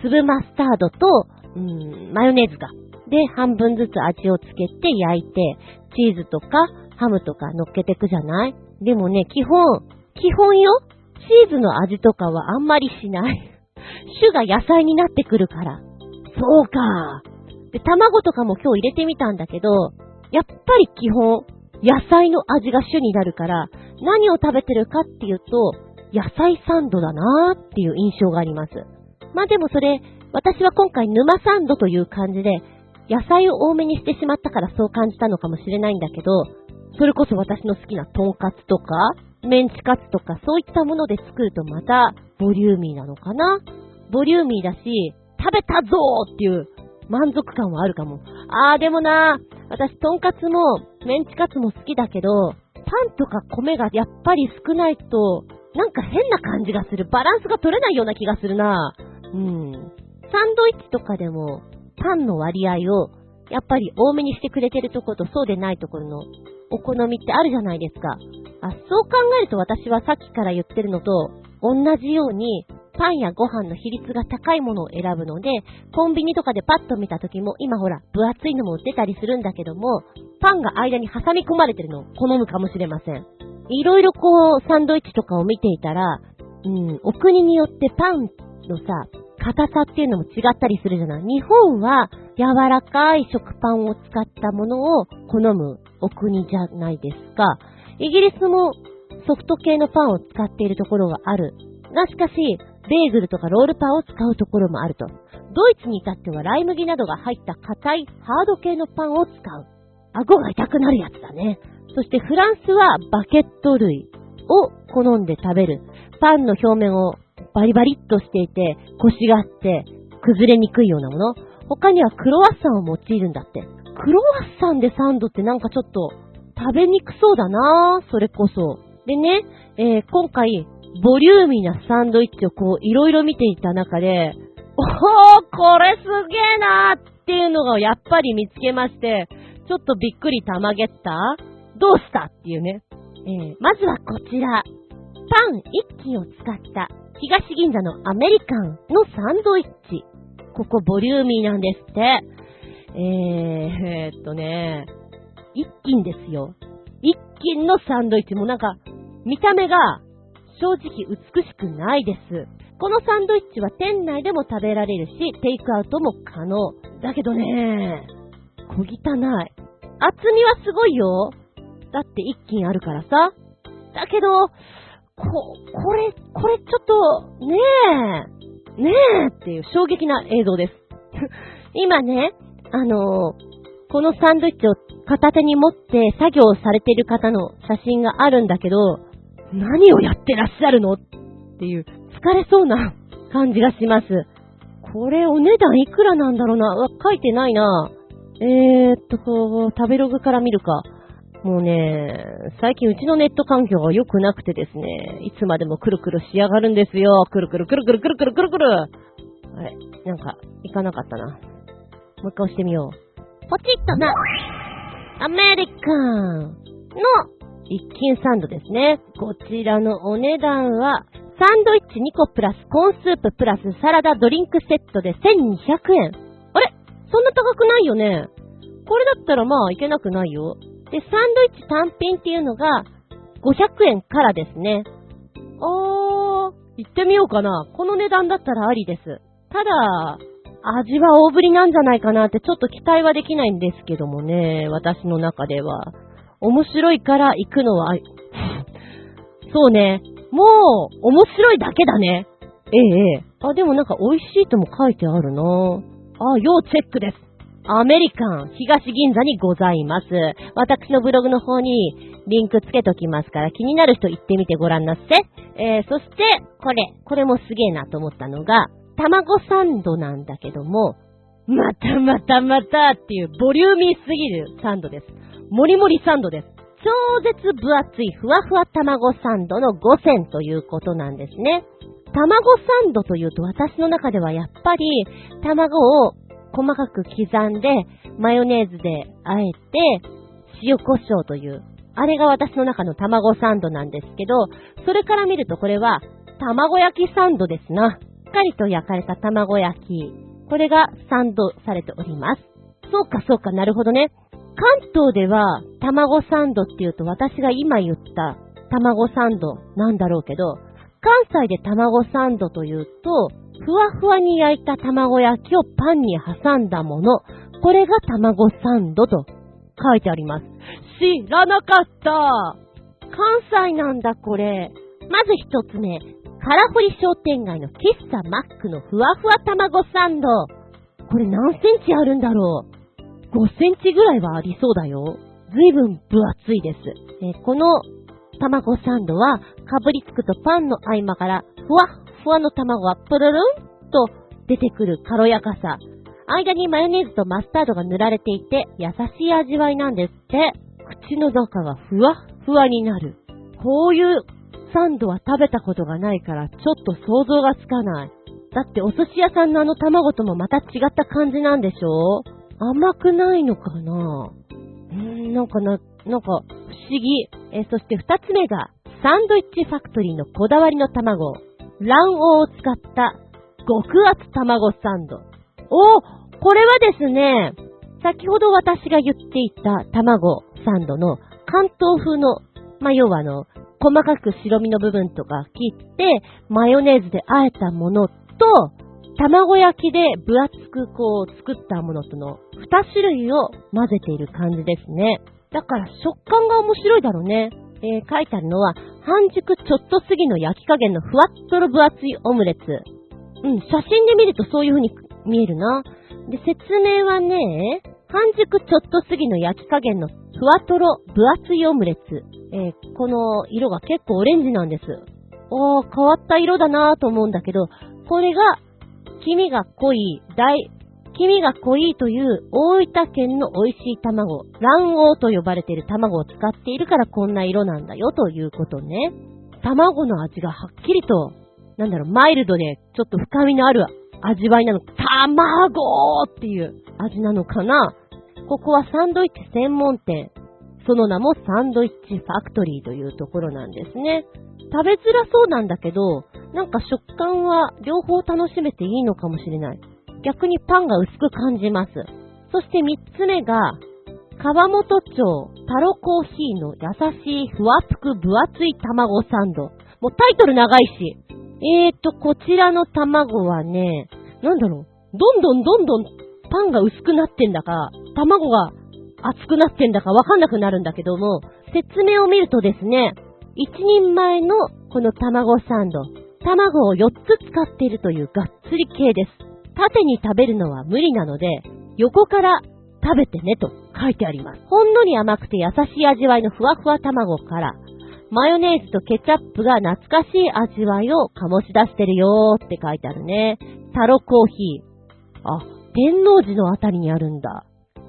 A: 粒マスタードと、うん、マヨネーズが。で、半分ずつ味をつけて焼いて、チーズとかハムとか乗っけてくじゃない？でもね、基本、基本よ。チーズの味とかはあんまりしない。種が野菜になってくるから。そうか。で、卵とかも今日入れてみたんだけど、やっぱり基本、野菜の味が主になるから、何を食べてるかっていうと、野菜サンドだなーっていう印象があります。まあでもそれ、私は今回沼サンドという感じで、野菜を多めにしてしまったからそう感じたのかもしれないんだけど、それこそ私の好きなトンカツとか、メンチカツとかそういったもので作るとまたボリューミーなのかなボリューミーだし、食べたぞーっていう満足感はあるかも。あーでもな私トンカツもメンチカツも好きだけど、パンとか米がやっぱり少ないと、なんか変な感じがする。バランスが取れないような気がするなうん。サンドイッチとかでも、パンの割合を、やっぱり多めにしてくれてるところとそうでないところのお好みってあるじゃないですか。あ、そう考えると私はさっきから言ってるのと、同じように、パンやご飯の比率が高いものを選ぶので、コンビニとかでパッと見た時も、今ほら、分厚いのも売ってたりするんだけども、パンが間に挟み込まれてるのを好むかもしれません。いろいろこう、サンドイッチとかを見ていたら、うん、お国によってパンのさ、硬さっていうのも違ったりするじゃない？日本は柔らかい食パンを使ったものを好むお国じゃないですか。イギリスもソフト系のパンを使っているところがある。がしかし、ベーグルとかロールパンを使うところもあると。ドイツに至ってはライ麦などが入った硬いハード系のパンを使う。顎が痛くなるやつだね。そしてフランスはバケット類を好んで食べる。パンの表面をバリバリっとしていて、コシがあって、崩れにくいようなもの。他にはクロワッサンを用いるんだって。クロワッサンでサンドってなんかちょっと食べにくそうだなぁ、それこそ。でね、えー、今回、ボリューミーなサンドイッチをこう、いろいろ見ていた中で、おー、これすげーなーっていうのがやっぱり見つけまして、ちょっとびっくりたまげった？どうしたっていうね。えー、まずはこちら。パン一斤を使った東銀座のアメリカンのサンドイッチ。ここボリューミーなんですって。えー、えー、っとね、一斤ですよ。一斤のサンドイッチもなんか、見た目が正直美しくないです。このサンドイッチは店内でも食べられるし、テイクアウトも可能。だけどね、小汚い。厚みはすごいよ。だって一斤あるからさ。だけど、こ、これ、これちょっと、ねえ、ねえっていう衝撃な映像です。今ね、あのこのサンドイッチを片手に持って作業されている方の写真があるんだけど、何をやってらっしゃるの？っていう、疲れそうな感じがします。これお値段いくらなんだろうな？書いてないなえーっと、食べログから見るか。もうね、最近うちのネット環境が良くなくてですね、いつまでもくるくる仕上がるんですよ。くるくるくるくるくるくるくるくる。あれ、なんか、いかなかったな。もう一回押してみよう。ポチッとな。アメリカンの一斤サンドですね。こちらのお値段は、サンドイッチ2個プラスコーンスーププラスサラダドリンクセットで1200円。あれ？そんな高くないよねこれだったらまあいけなくないよ。で、サンドイッチ単品っていうのが500円からですね。あー、行ってみようかな。この値段だったらありです。ただ、味は大ぶりなんじゃないかなってちょっと期待はできないんですけどもね、私の中では。面白いから行くのは、そうね、もう面白いだけだね。ええ、ええ。あ、でもなんか美味しいとも書いてあるなあ、要チェックです。アメリカン、東銀座にございます。私のブログの方にリンクつけときますから、気になる人行ってみてごらんなっせ。えー、そして、これ、これもすげえなと思ったのが、卵サンドなんだけども、またまたまたっていうボリューミーすぎるサンドです。もりもりサンドです。超絶分厚いふわふわ卵サンドの5選ということなんですね。卵サンドというと私の中ではやっぱり卵を細かく刻んでマヨネーズであえて塩胡椒というあれが私の中の卵サンドなんですけど、それから見るとこれは卵焼きサンドですな。しっかりと焼かれた卵焼き。これがサンドされております。そうかそうか、なるほどね。関東では、卵サンドって言うと私が今言った卵サンドなんだろうけど、関西で卵サンドというと、ふわふわに焼いた卵焼きをパンに挟んだもの、これが卵サンドと書いてあります。知らなかった関西なんだこれ。まず一つ目、カラフリ商店街の喫茶マックのふわふわ卵サンド。これ何センチあるんだろう ?5 センチぐらいはありそうだよ。ずいぶん分厚いです。えこの卵サンドは、かぶりつくとパンの合間から、ふわっふわの卵がプルルンと出てくる軽やかさ。間にマヨネーズとマスタードが塗られていて、優しい味わいなんですって。口の中がふわっふわになる。こういうサンドは食べたことがないから、ちょっと想像がつかない。だってお寿司屋さんのあの卵ともまた違った感じなんでしょ甘くないのかな？うーん、なんかな、なんか不思議。えそして二つ目が、サンドイッチファクトリーのこだわりの卵。卵黄を使った極厚卵サンド。おこれはですね、先ほど私が言っていた卵サンドの関東風の、まあ、要はあの、細かく白身の部分とか切って、マヨネーズで和えたものと、卵焼きで分厚くこう作ったものとの2種類を混ぜている感じですね。だから食感が面白いだろうね。えー、書いてあるのは、半熟ちょっと過ぎの焼き加減のふわっとろ分厚いオムレツ。うん、写真で見るとそういう風に見えるな。で、説明はね、半熟ちょっと過ぎの焼き加減のふわとろ分厚いオムレツ。えー、この色が結構オレンジなんです。おー、変わった色だなぁと思うんだけど、これが、黄身が濃い、大、黄身が濃いという大分県の美味しい卵、卵黄と呼ばれている卵を使っているからこんな色なんだよということね。卵の味がはっきりと、なんだろう、マイルドでちょっと深みのある味わいなの。卵っていう味なのかなここはサンドイッチ専門店。その名もサンドイッチファクトリーというところなんですね。食べづらそうなんだけど、なんか食感は両方楽しめていいのかもしれない。逆にパンが薄く感じます。そして三つ目が、川本町タロコーヒーの優しいふわぷく分厚い卵サンド。もうタイトル長いし。えーと、こちらの卵はね、なんだろう。どんどんどんどんパンが薄くなってんだか、卵が熱くなってんだかわかんなくなるんだけども、説明を見るとですね、一人前のこの卵サンド、卵を4つ使っているというがっつり系です。縦に食べるのは無理なので、横から食べてねと書いてあります。ほんのり甘くて優しい味わいのふわふわ卵から、マヨネーズとケチャップが懐かしい味わいを醸し出してるよーって書いてあるね。タロコーヒー。あ、天王寺のあたりにあるんだ。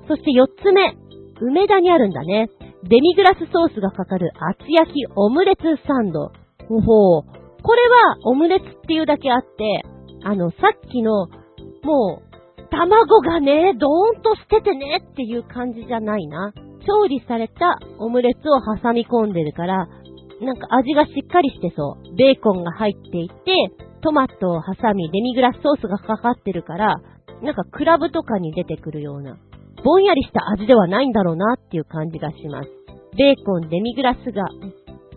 A: そして4つ目。梅田にあるんだね。デミグラスソースがかかる厚焼きオムレツサンド。ほほう。これはオムレツっていうだけあって、あの、さっきの、もう、卵がね、ドーンとしててねっていう感じじゃないな。調理されたオムレツを挟み込んでるから、なんか味がしっかりしてそう。ベーコンが入っていて、トマトを挟み、デミグラスソースがかかってるから、なんかクラブとかに出てくるような、ぼんやりした味ではないんだろうなっていう感じがします。ベーコン、デミグラスが、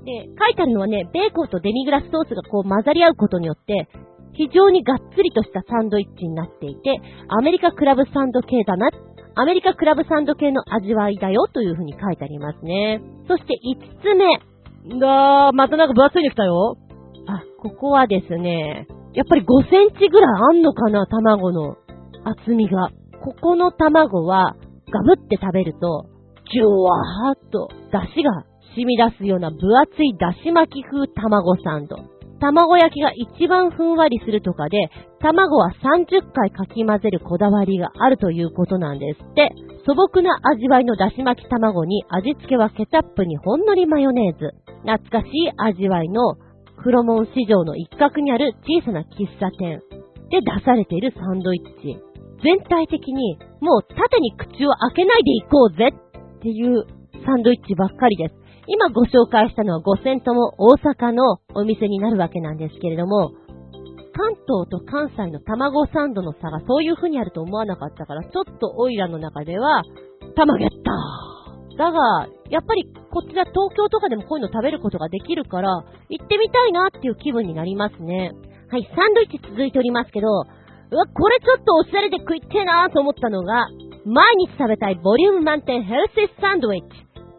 A: で、書いてあるのはね、ベーコンとデミグラスソースがこう混ざり合うことによって、非常にがっつりとしたサンドイッチになっていて、アメリカクラブサンド系だな、アメリカクラブサンド系の味わいだよという風に書いてありますね。そして5つ目。だー、またなんか分厚いの来たよ。あ、ここはですね、やっぱり5センチぐらいあんのかな、卵の厚みが。ここの卵は、ガブって食べると、ジュワーっと、出汁が染み出すような分厚いだし巻き風卵サンド。卵焼きが一番ふんわりするとかで、卵は30回かき混ぜるこだわりがあるということなんですって。素朴な味わいのだし巻き卵に味付けはケチャップにほんのりマヨネーズ。懐かしい味わいの黒門市場の一角にある小さな喫茶店で出されているサンドイッチ。全体的にもう縦に口を開けないでいこうぜっていうサンドイッチばっかりです。今ご紹介したのは5戦とも大阪のお店になるわけなんですけれども、関東と関西の卵サンドの差がそういう風にあると思わなかったから、ちょっとオイラの中ではたまげった。だが、やっぱりこちら東京とかでもこういうの食べることができるから、行ってみたいなっていう気分になりますね。はい、サンドイッチ続いておりますけど、うわ、これちょっとおしゃれで食いてえなと思ったのが、毎日食べたいボリューム満点ヘルシーサンドイッチ、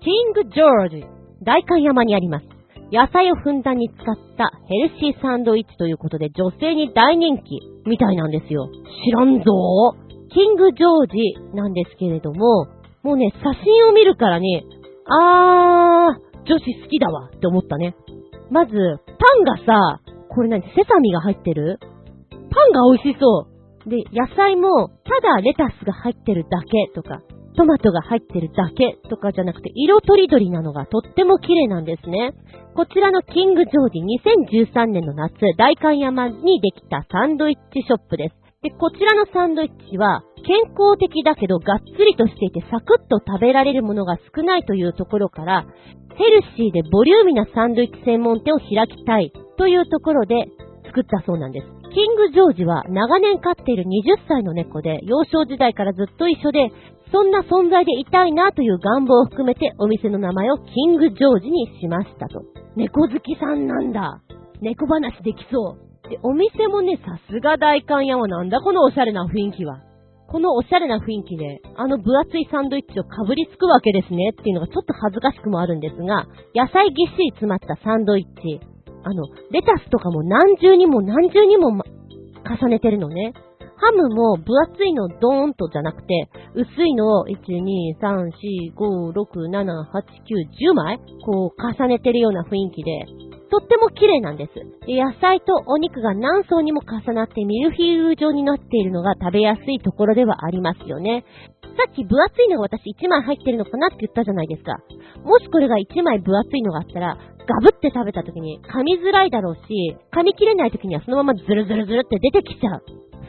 A: キングジョージ、大観山にあります。野菜をふんだんに使ったヘルシーサンドイッチということで女性に大人気みたいなんですよ。知らんぞキングジョージなんですけれども、もうね、写真を見るからね、あー、女子好きだわって思ったね。まず、パンがさ、これ何セサミが入ってる？パンが美味しそう。で、野菜も、ただレタスが入ってるだけとか、トマトが入ってるだけとかじゃなくて、色とりどりなのがとっても綺麗なんですね。こちらのキングジョージ2013年の夏、大観山にできたサンドイッチショップです。で、こちらのサンドイッチは、健康的だけどがっつりとしていてサクッと食べられるものが少ないというところから、ヘルシーでボリューミーなサンドイッチ専門店を開きたいというところで作ったそうなんです。キングジョージは長年飼っている20歳の猫で、幼少時代からずっと一緒で、そんな存在でいたいなという願望を含めてお店の名前をキングジョージにしましたと。猫好きさんなんだ。猫話できそう。で、お店もね、さすが大観山なんだこのおしゃれな雰囲気は。このおしゃれな雰囲気で、あの分厚いサンドイッチをかぶりつくわけですねっていうのがちょっと恥ずかしくもあるんですが、野菜ぎっしり詰まったサンドイッチ。あの、レタスとかも何重にも何重にも、ま、重ねてるのね。ハムも分厚いのドーンとじゃなくて、薄いのを1、2、3、4、5、6、7、8、9、10枚こう重ねてるような雰囲気で、とっても綺麗なんです。で野菜とお肉が何層にも重なってミルフィーユ状になっているのが食べやすいところではありますよね。さっき分厚いのが私1枚入ってるのかなって言ったじゃないですか。もしこれが1枚分厚いのがあったら、ガブって食べた時に噛みづらいだろうし、噛み切れない時にはそのままズルズルズルって出てきちゃう。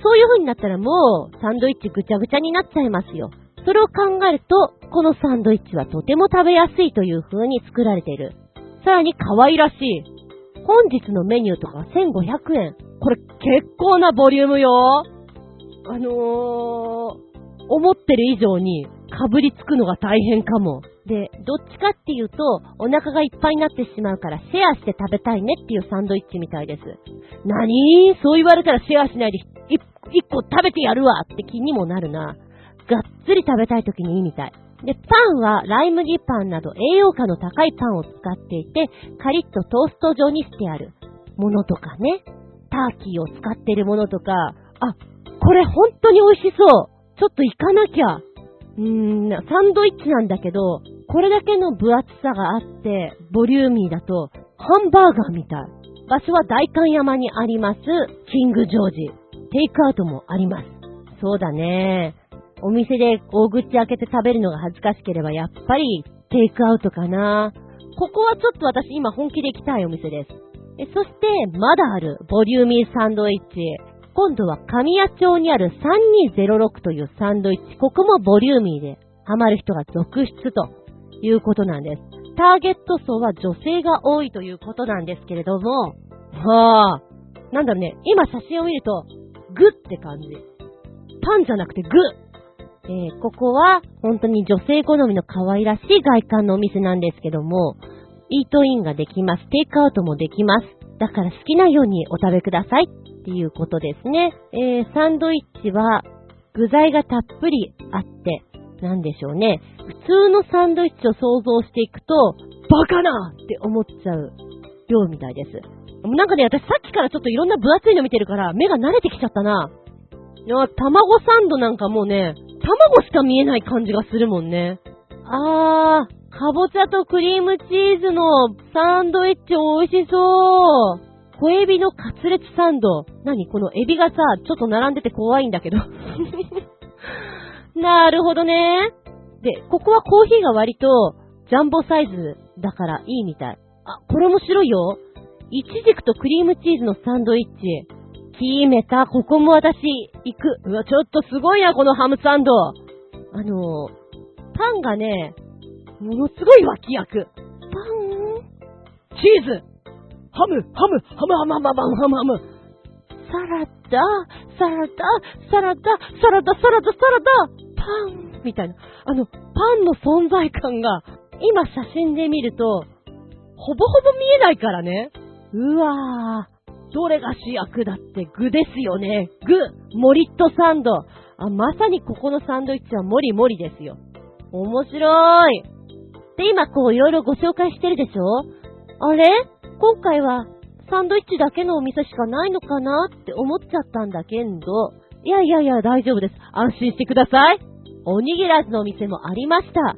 A: そういう風になったらもう、サンドイッチぐちゃぐちゃになっちゃいますよ。それを考えると、このサンドイッチはとても食べやすいという風に作られている。さらに可愛らしい。本日のメニューとか1500円。これ結構なボリュームよ。あのー、思ってる以上にかぶりつくのが大変かも。で、どっちかっていうと、お腹がいっぱいになってしまうからシェアして食べたいねっていうサンドイッチみたいです。なにそう言われたらシェアしないで一個食べてやるわって気にもなるな。がっつり食べたい時にいいみたい。で、パンはライ麦パンなど栄養価の高いパンを使っていて、カリッとトースト状にしてあるものとかね。ターキーを使ってるものとか、あ、これ本当に美味しそう。ちょっと行かなきゃ。うーん、サンドイッチなんだけど、これだけの分厚さがあって、ボリューミーだと、ハンバーガーみたい。場所は大観山にあります、キングジョージ。テイクアウトもあります。そうだね。お店で大口開けて食べるのが恥ずかしければ、やっぱりテイクアウトかな。ここはちょっと私今本気で行きたいお店です。えそして、まだあるボリューミーサンドイッチ。今度は神谷町にある3206というサンドイッチ。ここもボリューミーでハマる人が続出ということなんです。ターゲット層は女性が多いということなんですけれども、はあ、なんだろうね、今写真を見ると、グって感じ。パンじゃなくてグえー、ここは本当に女性好みの可愛らしい外観のお店なんですけども、イートインができます。テイクアウトもできます。だから好きなようにお食べくださいっていうことですね。えー、サンドイッチは具材がたっぷりあって、なんでしょうね。普通のサンドイッチを想像していくと、バカなって思っちゃう量みたいです。なんかね、私さっきからちょっといろんな分厚いの見てるから、目が慣れてきちゃったな。いや、卵サンドなんかもうね、卵しか見えない感じがするもんね。あー、かぼちゃとクリームチーズのサンドイッチ美味しそう。小エビのカツレツサンド。何このエビがさ、ちょっと並んでて怖いんだけど。なるほどね。で、ここはコーヒーが割とジャンボサイズだからいいみたい。あ、これ面白いよ。イチジクとクリームチーズのサンドイッチ。決めた。ここも私、行く。うわ、ちょっとすごいな、このハムサンド。あのパンがね、ものすごい脇役。パンチーズハムハムハムハムハムハムハムハムサラダサラダサラダサラダサラダサラダパンみたいな。あの、パンの存在感が、今写真で見ると、ほぼほぼ見えないからね。うわぁ、どれが主役だって具ですよね。具、モリットサンド。あ、まさにここのサンドイッチはモリモリですよ。面白い。で、今こういろいろご紹介してるでしょ？あれ？今回はサンドイッチだけのお店しかないのかなって思っちゃったんだけど、いやいやいや大丈夫です。安心してください。おにぎらずのお店もありました。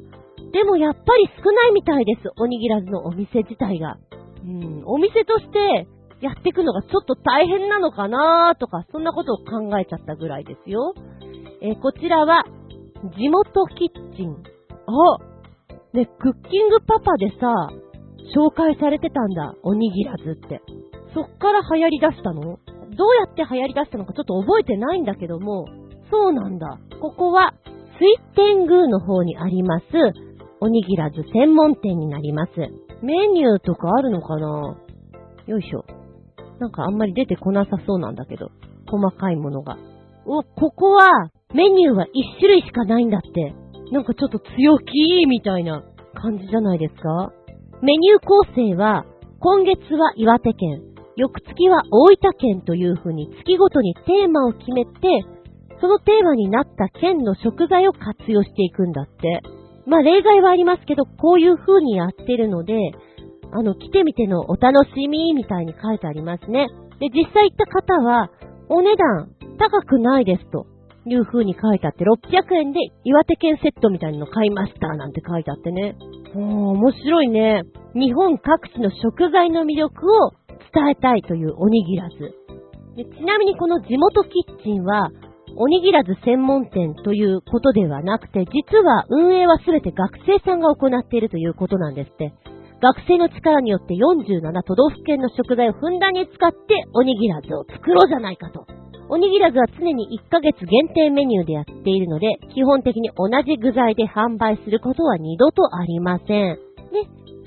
A: でもやっぱり少ないみたいです。おにぎらずのお店自体が。うん、お店としてやっていくのがちょっと大変なのかなとか、そんなことを考えちゃったぐらいですよ。えー、こちらは、地元キッチン。あね、クッキングパパでさ、紹介されてたんだ、おにぎらずって。そっから流行り出したの？どうやって流行り出したのかちょっと覚えてないんだけども、そうなんだ。ここは、水天宮の方にあります、おにぎらず専門店になります。メニューとかあるのかな？よいしょ。なんかあんまり出てこなさそうなんだけど、細かいものが。お、ここは、メニューは一種類しかないんだって。なんかちょっと強気みたいな感じじゃないですかメニュー構成は、今月は岩手県、翌月は大分県という風に月ごとにテーマを決めて、そのテーマになった県の食材を活用していくんだって。まあ例外はありますけど、こういう風にやってるので、あの、来てみてのお楽しみみたいに書いてありますね。で、実際行った方は、お値段高くないですという風に書いてあって、600円で岩手県セットみたいなの買いましたなんて書いてあってね。おー、面白いね。日本各地の食材の魅力を伝えたいというおにぎらず。でちなみにこの地元キッチンは、おにぎらず専門店ということではなくて、実は運営はすべて学生さんが行っているということなんですって。学生の力によって47都道府県の食材をふんだんに使っておにぎらずを作ろうじゃないかと。おにぎらずは常に1ヶ月限定メニューでやっているので、基本的に同じ具材で販売することは二度とありません。ね、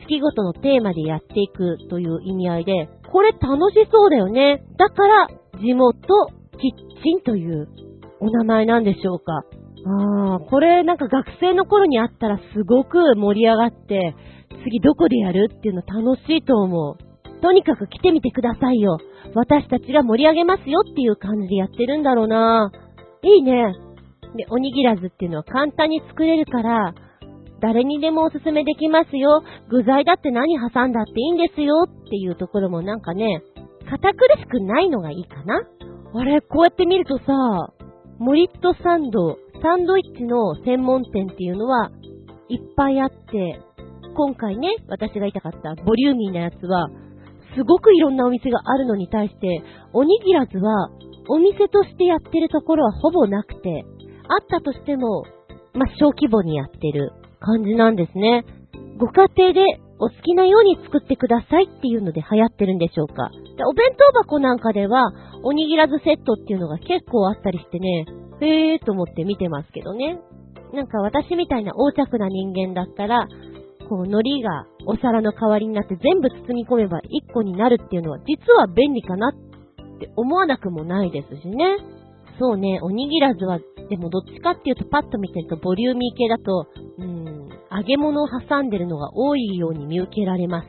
A: 月ごとのテーマでやっていくという意味合いで、これ楽しそうだよね。だから、地元キッチンというお名前なんでしょうか。ああ、これなんか学生の頃にあったらすごく盛り上がって、次どこでやるっていうの楽しいと思う。とにかく来てみてくださいよ。私たちが盛り上げますよっていう感じでやってるんだろうな。いいね。で、おにぎらずっていうのは簡単に作れるから、誰にでもおすすめできますよ。具材だって何挟んだっていいんですよっていうところもなんかね、堅苦しくないのがいいかな。あれ、こうやって見るとさ、モリットサンド、サンドイッチの専門店っていうのはいっぱいあって、今回ね、私が言いたかったボリューミーなやつは、すごくいろんなお店があるのに対して、おにぎらずは、お店としてやってるところはほぼなくて、あったとしても、まあ、小規模にやってる感じなんですね。ご家庭でお好きなように作ってくださいっていうので流行ってるんでしょうか。でお弁当箱なんかでは、おにぎらずセットっていうのが結構あったりしてね、へーと思って見てますけどね。なんか私みたいな横着な人間だったら、こう、海苔がお皿の代わりになって全部包み込めば1個になるっていうのは実は便利かなって思わなくもないですしね。そうね、おにぎらずは、でもどっちかっていうとパッと見てるとボリューミー系だと、うん、揚げ物を挟んでるのが多いように見受けられます。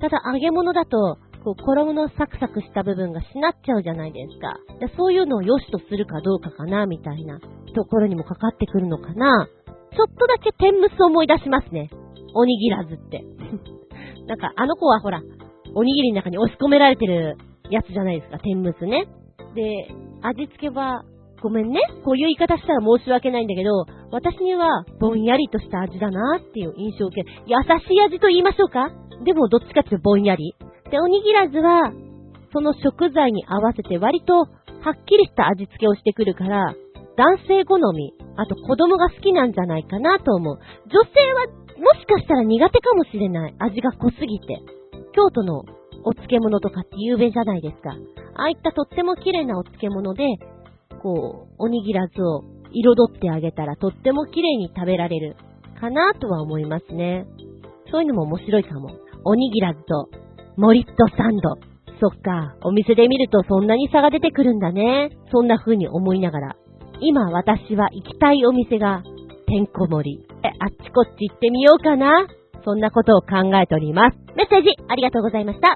A: ただ揚げ物だと、こう、衣のサクサクした部分がしなっちゃうじゃないですか。でそういうのを良しとするかどうかかな、みたいなところにもかかってくるのかな。ちょっとだけ天むす思い出しますね。おにぎらずって。なんか、あの子はほら、おにぎりの中に押し込められてるやつじゃないですか、天むすね。で、味付けは、ごめんね。こういう言い方したら申し訳ないんだけど、私にはぼんやりとした味だなっていう印象を受け、優しい味と言いましょうかでもどっちかっていうとぼんやり。で、おにぎらずは、その食材に合わせて割とはっきりした味付けをしてくるから、男性好み、あと子供が好きなんじゃないかなと思う。女性はもしかしたら苦手かもしれない。味が濃すぎて。京都のお漬物とかって有名じゃないですか。ああいったとっても綺麗なお漬物で、こう、おにぎらずを彩ってあげたらとっても綺麗に食べられるかなとは思いますね。そういうのも面白いかも。おにぎらずと、モリットサンド。そっか、お店で見るとそんなに差が出てくるんだね。そんな風に思いながら。今私は行きたいお店がてんこ盛り。え、あっちこっち行ってみようかな。そんなことを考えております。メッセージありがとうございました。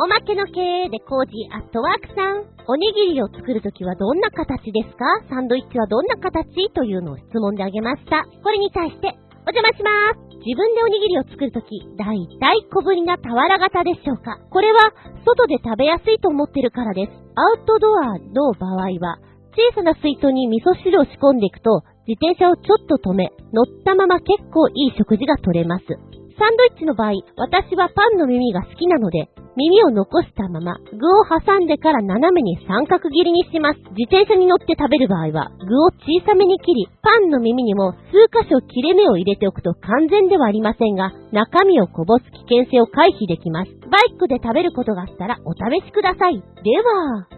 A: おまけの経営でコージーアットワークさん。おにぎりを作るときはどんな形ですか？サンドイッチはどんな形？というのを質問であげました。これに対して、お邪魔します。自分でおにぎりを作るとき、だいたい小ぶりな俵型でしょうか？これは、外で食べやすいと思ってるからです。アウトドアの場合は、小さな水筒に味噌汁を仕込んでいくと、自転車をちょっと止め、乗ったまま結構いい食事が取れます。サンドイッチの場合、私はパンの耳が好きなので、耳を残したまま、具を挟んでから斜めに三角切りにします。自転車に乗って食べる場合は、具を小さめに切り、パンの耳にも数箇所切れ目を入れておくと完全ではありませんが、中身をこぼす危険性を回避できます。バイクで食べることがあったらお試しください。では、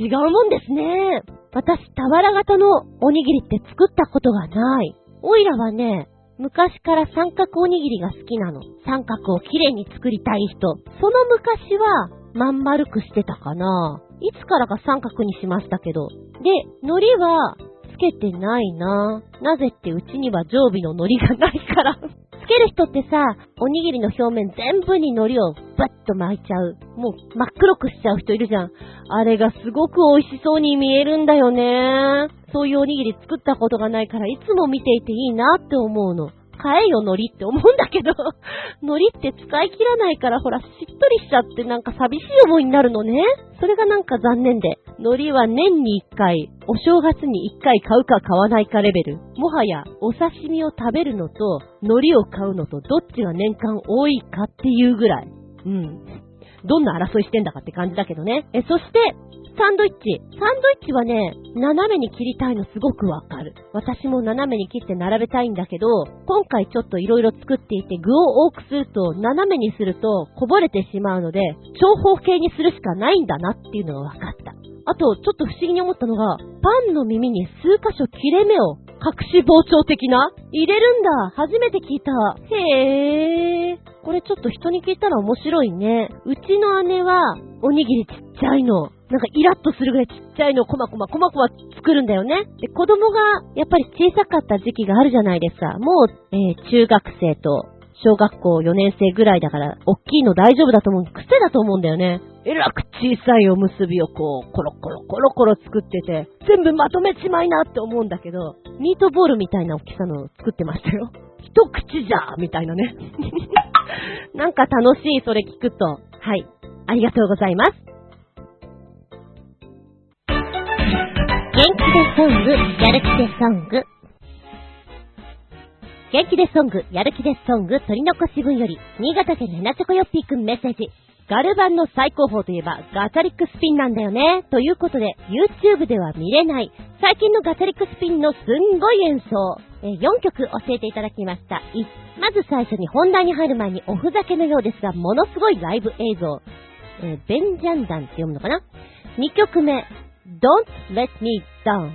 A: 違うもんですね。私、俵型のおにぎりって作ったことがない。オイラはね、昔から三角おにぎりが好きなの。三角をきれいに作りたい人。その昔は、まん丸くしてたかな。いつからか三角にしましたけど。で、海苔は、つけてないな。なぜってうちには常備の海苔がないからつける人ってさ、おにぎりの表面全部に海苔をバッと巻いちゃう。もう真っ黒くしちゃう人いるじゃん。あれがすごく美味しそうに見えるんだよね。そういうおにぎり作ったことがないからいつも見ていていいなって思うの。買えよ、海苔って思うんだけど、海苔って使い切らないから、ほら、しっとりしちゃってなんか寂しい思いになるのね。それがなんか残念で。海苔は年に一回、お正月に一回買うか買わないかレベル。もはや、お刺身を食べるのと、海苔を買うのと、どっちが年間多いかっていうぐらい。うん。どんな争いしてんだかって感じだけどね。え、そして、サンドイッチ。サンドイッチはね、斜めに切りたいのすごくわかる。私も斜めに切って並べたいんだけど、今回ちょっと色々作っていて具を多くすると、斜めにするとこぼれてしまうので、長方形にするしかないんだなっていうのが分かった。あと、ちょっと不思議に思ったのが、パンの耳に数箇所切れ目を隠し包丁的な？入れるんだ初めて聞いた。へー。これちょっと人に聞いたら面白いね。うちの姉は、おにぎりちっちゃいの。なんかイラッとするぐらいちっちゃいのをコマコマコマコマ作るんだよね。で、子供がやっぱり小さかった時期があるじゃないですか。もう、えー、中学生と小学校4年生ぐらいだから、おっきいの大丈夫だと思う。癖だと思うんだよね。えらく小さいおむすびをこう、コロコロコロコロ作ってて、全部まとめちまいなって思うんだけど、ミートボールみたいな大きさの作ってましたよ。一口じゃーみたいなね。なんか楽しい、それ聞くと。はい。ありがとうございます。元気でソング、やる気でソング。元気でソング、やる気でソング、取り残し分より、新潟県ヘナチョコヨッピーくんメッセージ。ガルバンの最高峰といえばガチャリックスピンなんだよね。ということで、YouTube では見れない、最近のガチャリックスピンのすんごい演奏、え4曲教えていただきました。まず最初に本題に入る前におふざけのようですが、ものすごいライブ映像。えー、ベンジャンダンって読むのかな ?2 曲目、Don't Let Me Down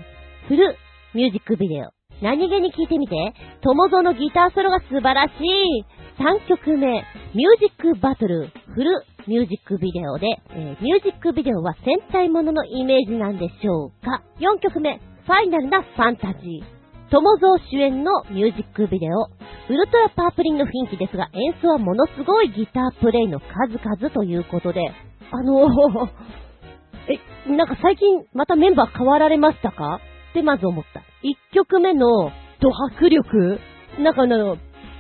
A: フルミュージックビデオ。何気に聞いてみて。友蔵のギターソロが素晴らしい。3曲目、ミュージックバトルフルミュージックビデオで、えー、ミュージックビデオは戦隊もののイメージなんでしょうか ?4 曲目、ファイナルなファンタジー。友蔵主演のミュージックビデオ。ウルトラパープリンの雰囲気ですが、演奏はものすごいギタープレイの数々ということで、あのーえ、なんか最近またメンバー変わられましたか？ってまず思った。1曲目のド迫力なんかあの、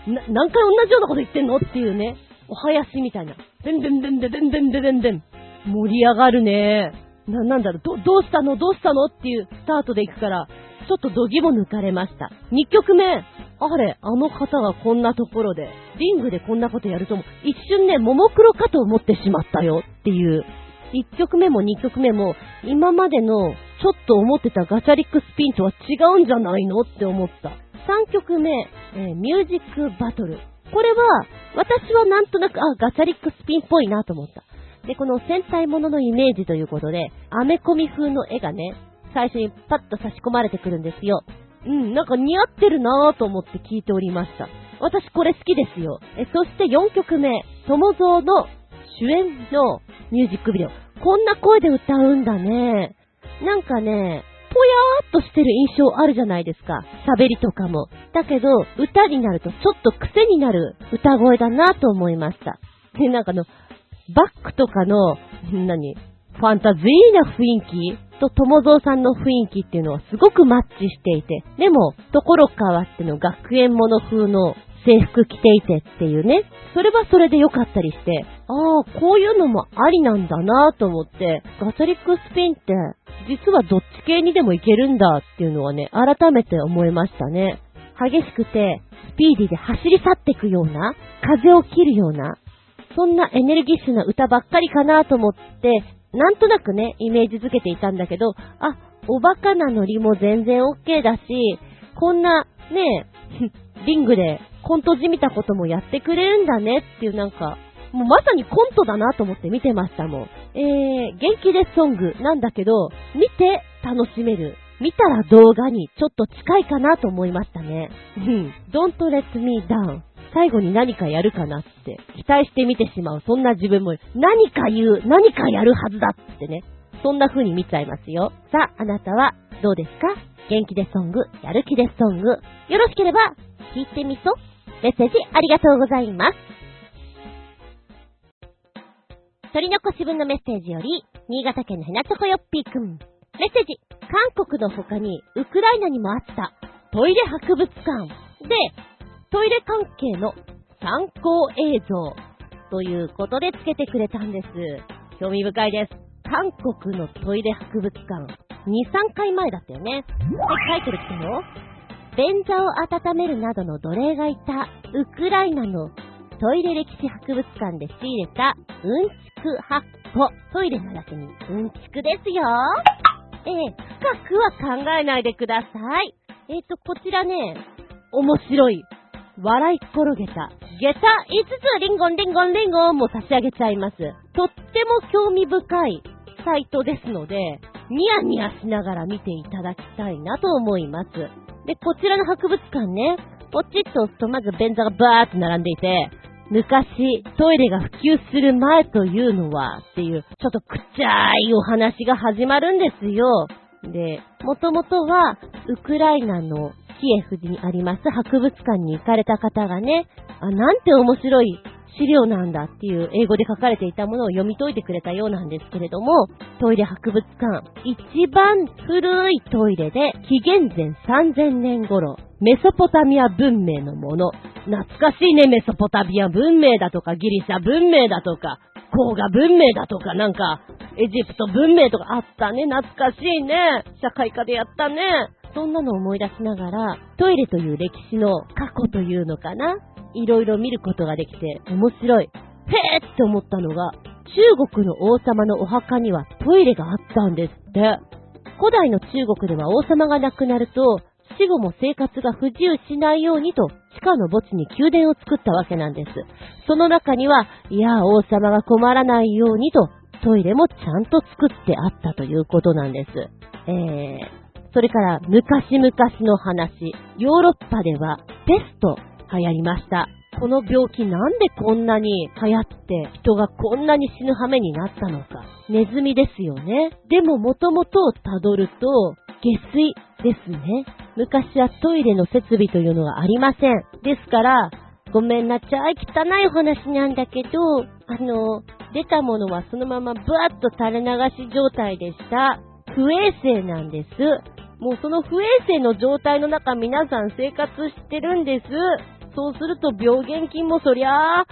A: 何回同じようなこと言ってんの？っていうね。お囃子みたいな。でんでんでんでんでんでんでんでん。盛り上がるね。な、なんだろう、ど、どうしたの？どうしたの？っていうスタートで行くから、ちょっと度肝抜かれました。2曲目、あれ、あの方がこんなところで、リングでこんなことやるとも、一瞬ね、ももクロかと思ってしまったよっていう1曲目も2曲目も、今までのちょっと思ってたガチャリックスピンとは違うんじゃないのって思った。3曲目、えー、ミュージックバトル。これは、私はなんとなく、あ、ガチャリックスピンっぽいなと思った。で、この戦隊もののイメージということで、アメコミ風の絵がね、最初にパッと差し込まれてくるんですよ。うん、なんか似合ってるなぁと思って聞いておりました。私これ好きですよ。え、そして4曲目、友蔵の主演のミュージックビデオ。こんな声で歌うんだね。なんかね、ぽやーっとしてる印象あるじゃないですか。喋りとかも。だけど、歌になるとちょっと癖になる歌声だなと思いました。で、なんかの、バックとかの、何ファンタジーな雰囲気？と友蔵さんの雰囲気っていうのはすごくマッチしていて、でも、ところ変わっての学園もの風の制服着ていてっていうね、それはそれで良かったりして、ああ、こういうのもありなんだなと思って、ガトリックスピンって実はどっち系にでもいけるんだっていうのはね、改めて思いましたね。激しくて、スピーディーで走り去っていくような、風を切るような、そんなエネルギッシュな歌ばっかりかなと思って、なんとなくね、イメージづけていたんだけど、あ、おバカなノリも全然 OK だし、こんな、ね、リングでコントじみたこともやってくれるんだねっていうなんか、もうまさにコントだなと思って見てましたもん。えー、元気でソングなんだけど、見て楽しめる。見たら動画にちょっと近いかなと思いましたね。うん。Don't let me down. 最後に何かやるかなって期待して見てしまう。そんな自分も何か言う、何かやるはずだってね。そんな風に見ちゃいますよ。さあ、あなたはどうですか？元気でソング、やる気でソング。よろしければ聞いてみそメッセージありがとうございます。取り残し分のメッセージより、新潟県のヘナチョコヨッピーくん。メッセージ、韓国の他に、ウクライナにもあったトイレ博物館で、トイレ関係の参考映像ということでつけてくれたんです。興味深いです。韓国のトイレ博物館。2、3回前だったよね。で、タイトル来たの？便座を温めるなどの奴隷がいたウクライナのトイレ歴史博物館で仕入れたうんちく発個。トイレの中にうんちくですよ。ええ、深くは考えないでください。えっ、ー、と、こちらね、面白い。笑い転げた。下駄5つリンゴンリンゴンリンゴンも差し上げちゃいます。とっても興味深いサイトですので、ニヤニヤしながら見ていただきたいなと思います。で、こちらの博物館ね、ポチッと押すとまず便座がバーって並んでいて、昔、トイレが普及する前というのは、っていう、ちょっとくちゃーいお話が始まるんですよ。で、もともとは、ウクライナのキエフにあります博物館に行かれた方がね、あ、なんて面白い資料なんだっていう英語で書かれていたものを読み解いてくれたようなんですけれども、トイレ博物館、一番古いトイレで紀元前3000年頃、メソポタミア文明のもの。懐かしいね、メソポタミア文明だとか、ギリシャ文明だとか、黄河文明だとか、なんか、エジプト文明とかあったね、懐かしいね。社会科でやったね。そんなのを思い出しながら、トイレという歴史の過去というのかないろいろ見ることができて面白い。へえって思ったのが、中国の王様のお墓にはトイレがあったんですって。古代の中国では王様が亡くなると、死後も生活が不自由しないようにと、地下の墓地に宮殿を作ったわけなんです。その中には、いや、王様が困らないようにと、トイレもちゃんと作ってあったということなんです。えー、それから昔々の話、ヨーロッパではペスト流行りました。この病気なんでこんなに流行って人がこんなに死ぬ羽目になったのか。ネズミですよね。でももともとをたどると、下水ですね。昔はトイレの設備というのはありません。ですから、ごめんなちゃい、汚いお話なんだけど、あの、出たものはそのままブワッと垂れ流し状態でした。不衛生なんです。もうその不衛生の状態の中皆さん生活してるんです。そうすると病原菌もそりゃあ、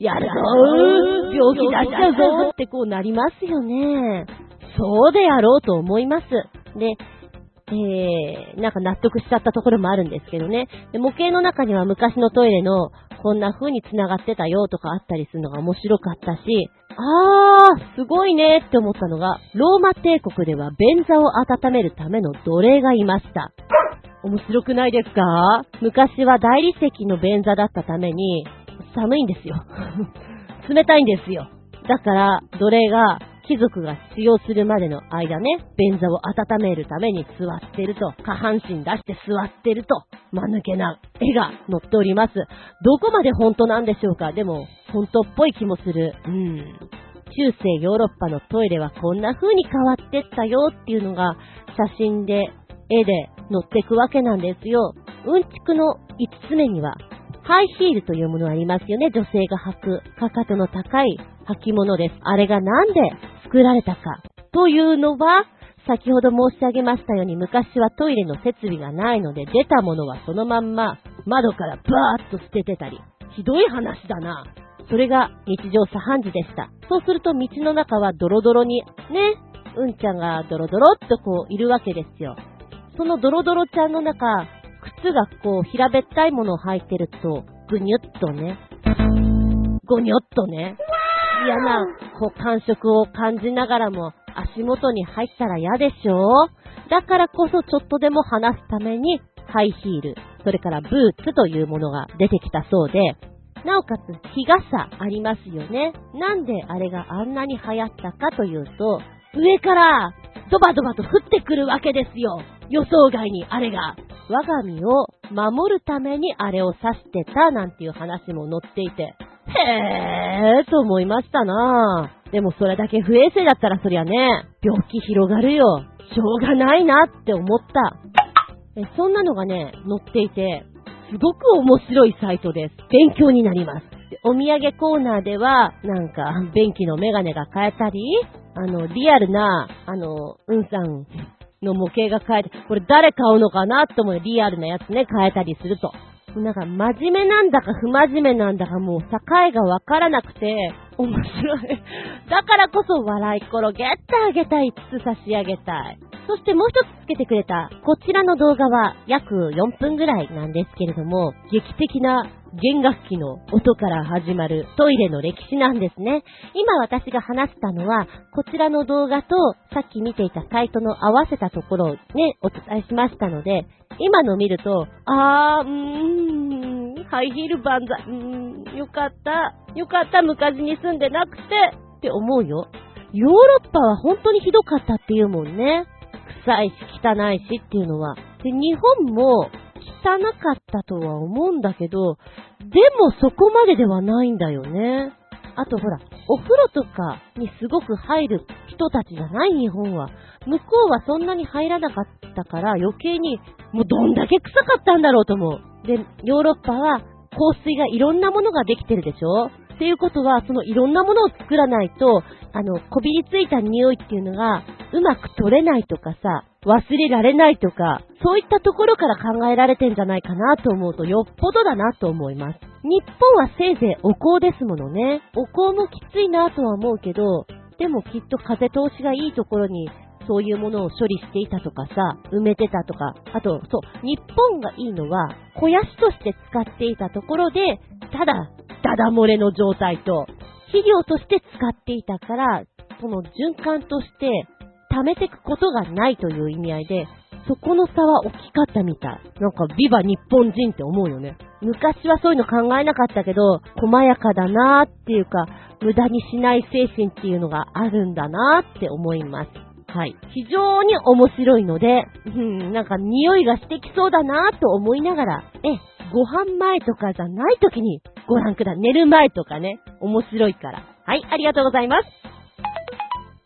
A: やるぞー病気出しちゃうぞってこうなりますよね。そうであろうと思います。で、えー、なんか納得しちゃったところもあるんですけどね。で模型の中には昔のトイレのこんな風に繋がってたよとかあったりするのが面白かったし、あー、すごいねって思ったのが、ローマ帝国では便座を温めるための奴隷がいました。面白くないですか？昔は大理石の便座だったために、寒いんですよ。冷たいんですよ。だから、奴隷が、貴族が使用するまでの間ね、便座を温めるために座ってると、下半身出して座ってると、間抜けな絵が載っております。どこまで本当なんでしょうか？でも、本当っぽい気もする。うん。中世ヨーロッパのトイレはこんな風に変わってったよっていうのが写真で絵で乗っていくわけなんですよ。うんちくの5つ目には、ハイヒールというものありますよね。女性が履く、かかとの高い履物です。あれがなんで作られたか。というのは、先ほど申し上げましたように昔はトイレの設備がないので出たものはそのまんま窓からバーッと捨ててたり。ひどい話だな。それが日常茶飯事でした。そうすると道の中はドロドロに、ね、うんちゃんがドロドロっとこういるわけですよ。そのドロドロちゃんの中、靴がこう平べったいものを履いてると、ぐにゅっとね、ごにょっとね、嫌なこう感触を感じながらも足元に入ったら嫌でしょ？うだからこそちょっとでも離すためにハイヒール、それからブーツというものが出てきたそうで、なおかつ日傘ありますよね。なんであれがあんなに流行ったかというと、上からドバドバと降ってくるわけですよ。予想外にあれが。我が身を守るためにあれを刺してたなんていう話も載っていて、へーと思いましたなでもそれだけ不衛生だったらそりゃね、病気広がるよ。しょうがないなって思った。そんなのがね、載っていて、すごく面白いサイトです。勉強になります。お土産コーナーでは、なんか、便器のメガネが買えたり、あの、リアルな、あの、うんさんの模型が買えて、これ誰買うのかなって思うリアルなやつね、買えたりすると。なんか、真面目なんだか不真面目なんだかもう境がわからなくて、面白い。だからこそ笑い転げってあげたい、つつ差し上げたい。そしてもう一つつけてくれた、こちらの動画は約4分ぐらいなんですけれども、劇的な弦楽器の音から始まるトイレの歴史なんですね。今私が話したのは、こちらの動画とさっき見ていたサイトの合わせたところをね、お伝えしましたので、今の見ると、あー、うーん、ハイヒールバンザ、うーん、よかった、よかった、昔に住んでなくて、って思うよ。ヨーロッパは本当にひどかったっていうもんね。臭いし汚いしっていうのは。で、日本も汚かったとは思うんだけど、でもそこまでではないんだよね。あとほら、お風呂とかにすごく入る人たちじゃない日本は。向こうはそんなに入らなかったから余計にもうどんだけ臭かったんだろうと思う。で、ヨーロッパは香水がいろんなものができてるでしょっていうことは、そのいろんなものを作らないと、あの、こびりついた匂いっていうのが、うまく取れないとかさ、忘れられないとか、そういったところから考えられてんじゃないかなと思うと、よっぽどだなと思います。日本はせいぜいお香ですものね。お香もきついなとは思うけど、でもきっと風通しがいいところにそういうものを処理していたとかさ、埋めてたとか、あと、そう、日本がいいのは、肥やしとして使っていたところで、ただ、ダダ漏れの状態と、肥料として使っていたから、その循環として、貯めていくことがないという意味合いで、そこの差は大きかったみたい。なんか、ビバ日本人って思うよね。昔はそういうの考えなかったけど、細やかだなーっていうか、無駄にしない精神っていうのがあるんだなーって思います。はい。非常に面白いので、うん、なんか匂いがしてきそうだなと思いながら、え、ご飯前とかじゃない時にご覧ください。寝る前とかね、面白いから。はい、ありがとうございます。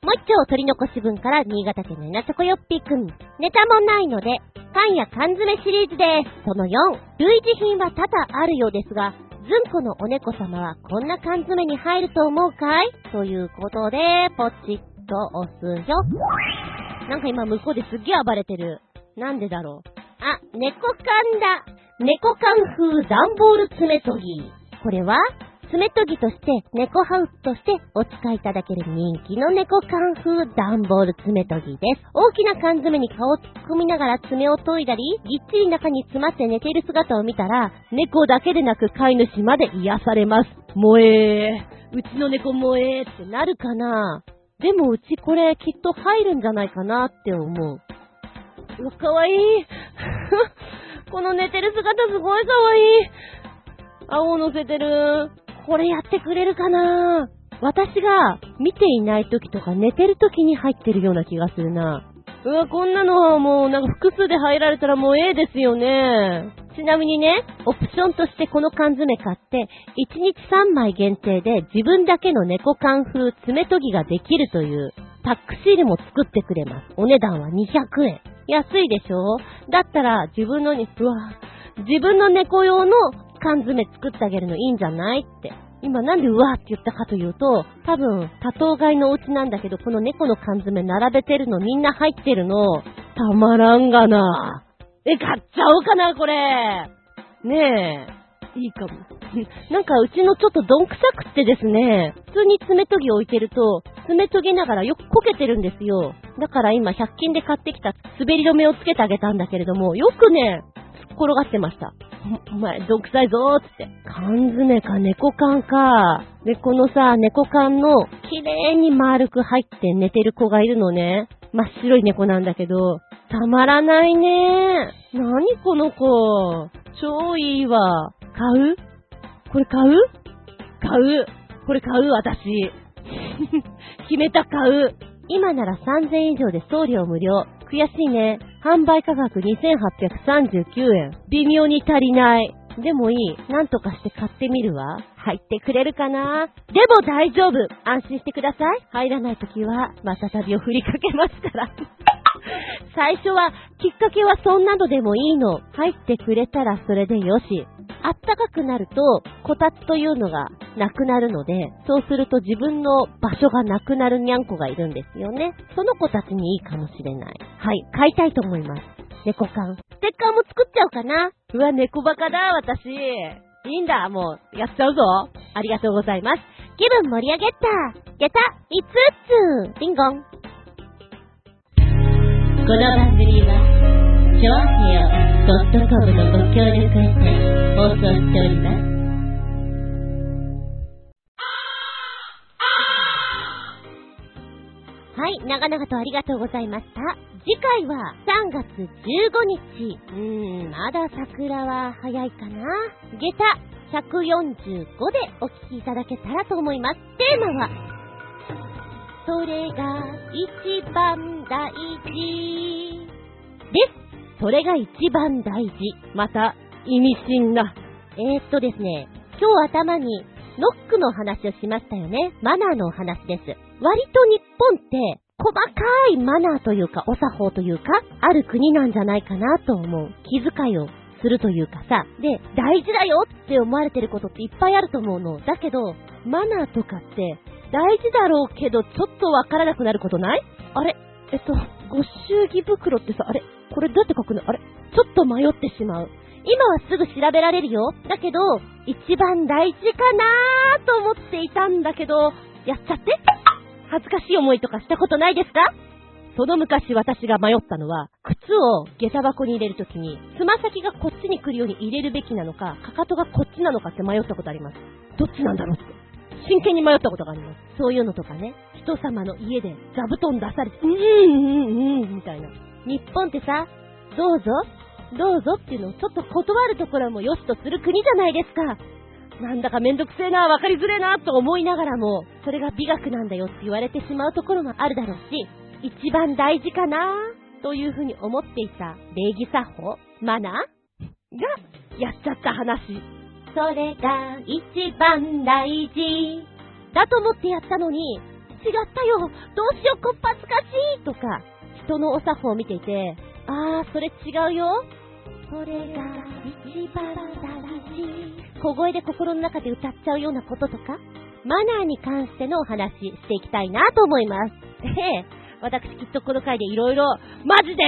A: もう一丁取り残し分から新潟県の稲チョコヨッピーくん。ネタもないので、パンや缶詰シリーズです。その4、類似品は多々あるようですが、ずんこのお猫様はこんな缶詰に入ると思うかい？ということで、ポチッと押すよ。なんか今向こうですっげえ暴れてる。なんでだろう？あ、猫缶だ。猫缶風段ボール爪研ぎ。これは、爪研ぎとして、猫ハウスとしてお使いいただける人気の猫缶風段ボール爪研ぎです。大きな缶詰に顔を突っ込みながら爪を研いだり、ぎっちり中に詰まって寝ている姿を見たら、猫だけでなく飼い主まで癒されます。萌えー。うちの猫萌えーってなるかなでもうちこれきっと入るんじゃないかなって思う。うわ、かわいい。この寝てる姿すごいかわいい。青を乗せてる。これやってくれるかな？私が見ていない時とか寝てる時に入ってるような気がするな。うわ、こんなのはもうなんか複数で入られたらもうええですよね。ちなみにね、オプションとしてこの缶詰買って、1日3枚限定で自分だけの猫缶風爪研ぎができるというタックシールも作ってくれます。お値段は200円。安いでしょ？だったら自分のに、うわ、自分の猫用の缶詰作ってあげるのいいんじゃないって。今なんでうわーって言ったかというと、多分、多頭飼いのお家なんだけど、この猫の缶詰並べてるのみんな入ってるの、たまらんがな。え、買っちゃおうかな、これ。ねえ。いいかも。なんかうちのちょっとどんくさくってですね、普通に爪研ぎ置いてると、爪研ぎながらよくこけてるんですよ。だから今100均で買ってきた滑り止めをつけてあげたんだけれども、よくね、転がってました。お前、どんくさいぞーつって。缶詰か猫缶か。で、このさ、猫缶の綺麗に丸く入って寝てる子がいるのね。真っ白い猫なんだけど、たまらないね。何この子。超いいわ。買う？これ買う？買う。これ買う、私。決めた買う。今なら3000以上で送料無料。悔しいね。販売価格2839円。微妙に足りない。でもいい。なんとかして買ってみるわ。入ってくれるかな？でも大丈夫。安心してください。入らないときは、また旅を振りかけますから。最初は、きっかけはそんなのでもいいの。入ってくれたらそれでよし。あったかくなると、こたつというのがなくなるので、そうすると自分の場所がなくなるにゃんこがいるんですよね。その子たちにいいかもしれない。はい、買いたいと思います。猫缶。ステッカーも作っちゃおうかな。うわ、猫バカだ、私。いいんだ、もう、やっちゃうぞ。ありがとうございます。気分盛り上げた。げた、5つつ。リンゴン。
B: この番組は、ちょあへよ .com のご協力へて放送しております。
A: はい、長々とありがとうございました。次回は3月15日。うーん、まだ桜は早いかな。下駄145でお聞きいただけたらと思います。テーマは、それが一番大事です。それが一番大事。また、意味深な。えー、っとですね、今日頭にノックの話をしましたよね。マナーのお話です。割と日本って、細かいマナーというか、お作法というか、ある国なんじゃないかなと思う。気遣いをするというかさ。で、大事だよって思われてることっていっぱいあると思うの。だけど、マナーとかって、大事だろうけど、ちょっとわからなくなることない？あれ？えっと、ご祝儀袋ってさ、あれ？これどうやって書くの？あれ？ちょっと迷ってしまう。今はすぐ調べられるよ。だけど、一番大事かなーと思っていたんだけど、やっちゃって？恥ずかしい思いとかしたことないですか？その昔私が迷ったのは、靴を下駄箱に入れるときに、つま先がこっちに来るように入れるべきなのか、かかとがこっちなのかって迷ったことあります。どっちなんだろうって。真剣に迷ったことがあります。そういうのとかね、人様の家で座布団出されて、うーん、うん、うん、みたいな。日本ってさ、どうぞ、どうぞっていうのをちょっと断るところも良しとする国じゃないですか。なんだかめんどくせえな、わかりづれえな、と思いながらも、それが美学なんだよって言われてしまうところもあるだろうし、一番大事かな、というふうに思っていた礼儀作法、マナーが、やっちゃった話。
B: それが一番大事。
A: だと思ってやったのに、違ったよ、どうしよう、こっぱずかしいとか、人のお作法を見ていて、あー、それ違うよ。
B: それが一番大事。
A: 小声で心の中で歌っちゃうようなこととか、マナーに関してのお話していきたいなと思います。ええ、私きっとこの回でいろいろ、マジで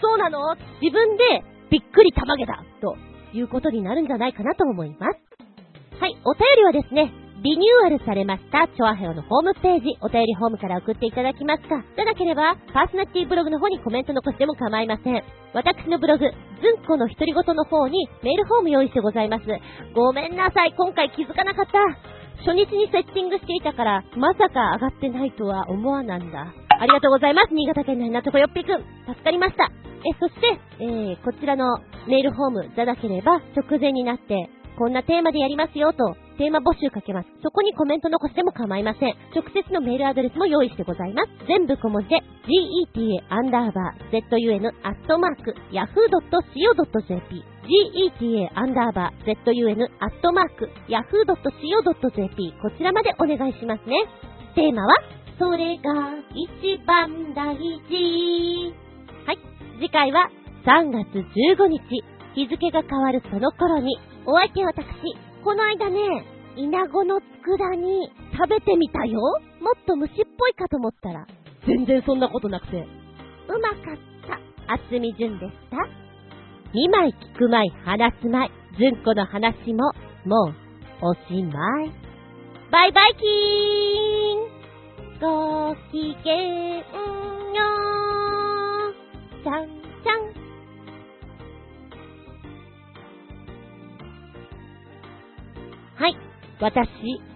A: そうなの？自分でびっくりたまげだということになるんじゃないかなと思います。はい、お便りはですね、リニューアルされました、チョアヘオのホームページ、お便りホームから送っていただきますか。じゃなければ、パーソナリティブログの方にコメント残しても構いません。私のブログ、ズンコの独り言の方にメールフォーム用意してございます。ごめんなさい、今回気づかなかった。初日にセッティングしていたから、まさか上がってないとは思わなんだ。ありがとうございます。新潟県のなとこよっぴくん。助かりました。え、そして、えー、こちらのメールフォームじゃなければ、直前になって、こんなテーマでやりますよと、テーマ募集かけます。そこにコメント残しても構いません。直接のメールアドレスも用意してございます。全部小文字で、geta アンダーバー zun アットマーク yahoo.co.jp geta アンダーバー zun アットマーク yahoo.co.jp こちらまでお願いしますね。テーマは、
B: それが一番大事。
A: はい。次回は3月15日日付が変わるその頃に、お相手は私、この間ね、イナゴの佃煮食べてみたよもっと虫っぽいかと思ったら、全然そんなことなくて。うまかった。厚み純でした。二枚聞くまい話すまい。純子の話も、もう、おしまい。バイバイキーンごきげんよーちゃんちゃんはい。私、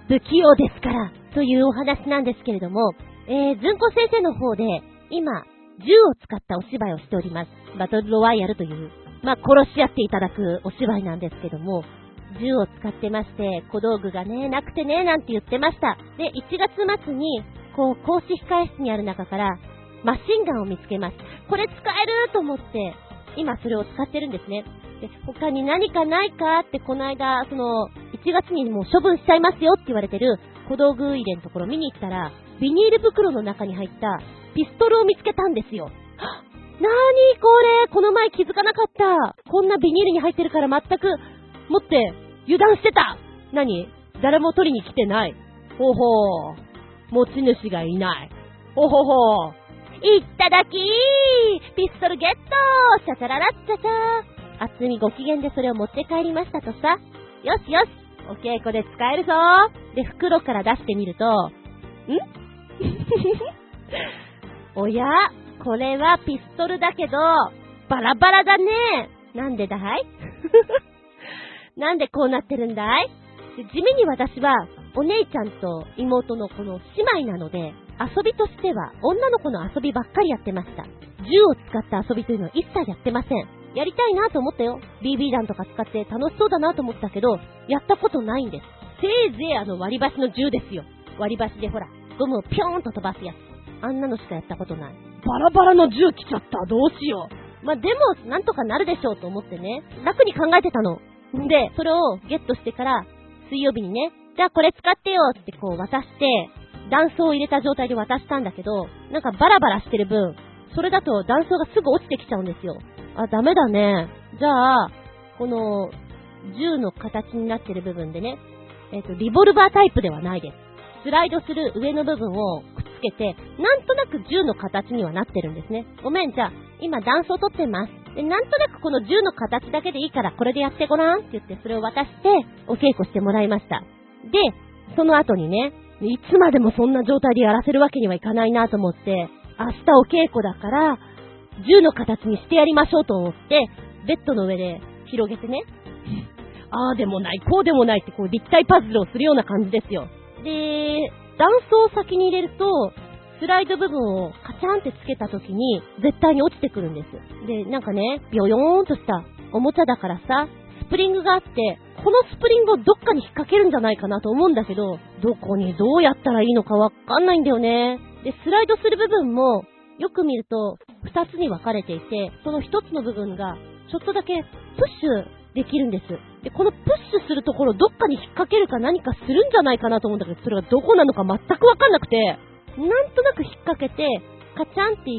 A: 不器用ですから、というお話なんですけれども、えー、ずんこ先生の方で、今、銃を使ったお芝居をしております。バトルロワイヤルという、まあ、殺し合っていただくお芝居なんですけども、銃を使ってまして、小道具がね、なくてね、なんて言ってました。で、1月末に、こう、講師控室にある中から、マシンガンを見つけます。これ使えると思って、今それを使ってるんですね。で、他に何かないかってこの間、その、1月にもう処分しちゃいますよって言われてる小道具入れのところ見に行ったら、ビニール袋の中に入ったピストルを見つけたんですよ。なーにこれこの前気づかなかった。こんなビニールに入ってるから全く持って油断してた。何？誰も取りに来てない。ほほー。持ち主がいない。ほほほー。いっただきーピストルゲットシャチャララッチャチャー。厚みご機嫌でそれを持って帰りましたとさ。よしよしお稽古で使えるぞで、袋から出してみると、ん？おやこれはピストルだけど、バラバラだねなんでだい？なんでこうなってるんだい？地味に私は、お姉ちゃんと妹のこの姉妹なので、遊びとしては女の子の遊びばっかりやってました。銃を使った遊びというのは一切やってません。やりたいなと思ったよ。BB 弾とか使って楽しそうだなと思ったけど、やったことないんです。せいぜいあの割り箸の銃ですよ。割り箸でほら、ゴムをぴょーんと飛ばすやつ。あんなのしかやったことない。バラバラの銃来ちゃった。どうしよう。まあ、でも、なんとかなるでしょうと思ってね、楽に考えてたの。んで、それをゲットしてから、水曜日にね、じゃあこれ使ってよってこう渡して、断層を入れた状態で渡したんだけど、なんかバラバラしてる分、それだと断層がすぐ落ちてきちゃうんですよ。あ、ダメだね。じゃあ、この、銃の形になってる部分でね、えっ、ー、と、リボルバータイプではないです。スライドする上の部分をくっつけて、なんとなく銃の形にはなってるんですね。ごめん、じゃあ、今断層取ってます。で、なんとなくこの銃の形だけでいいから、これでやってごらんって言って、それを渡して、お稽古してもらいました。で、その後にね、いつまでもそんな状態でやらせるわけにはいかないなと思って、明日お稽古だから、銃の形にしてやりましょうと思って、ベッドの上で広げてね、ああでもない、こうでもないってこう立体パズルをするような感じですよ。で、断層を先に入れると、スライド部分をカチャンってつけた時に、絶対に落ちてくるんです。で、なんかね、ビョヨーンとしたおもちゃだからさ、スプリングがあって、このスプリングをどっかに引っ掛けるんじゃないかなと思うんだけど、どこにどうやったらいいのかわかんないんだよね。で、スライドする部分も、よく見ると、二つに分かれていて、その一つの部分が、ちょっとだけプッシュできるんです。で、このプッシュするところ、どっかに引っ掛けるか何かするんじゃないかなと思うんだけど、それがどこなのか全くわかんなくて、なんとなく引っ掛けて、カチャンって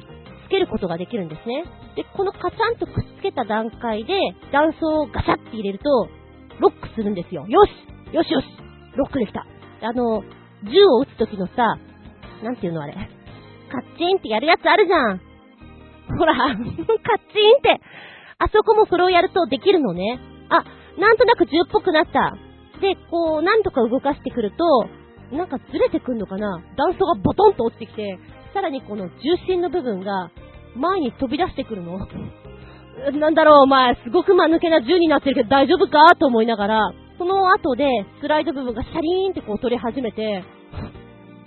A: つけることができるんですね。で、このカチャンとくっつけた段階で、断層をガシャって入れると、ロックするんですよ。よしよしよしロックできた。あの、銃を撃つ時のさ、なんていうのあれ？カッチンってやるやつあるじゃん。ほら、カッチンって、あそこもそれをやるとできるのね。あ、なんとなく銃っぽくなった。で、こう、なんとか動かしてくると、なんかずれてくんのかな断層がボトンと落ちてきて、さらにこの重心の部分が前に飛び出してくるの。なんだろう、お前、すごく間抜けな銃になってるけど大丈夫か？と思いながら、その後でスライド部分がシャリーンってこう取り始めて、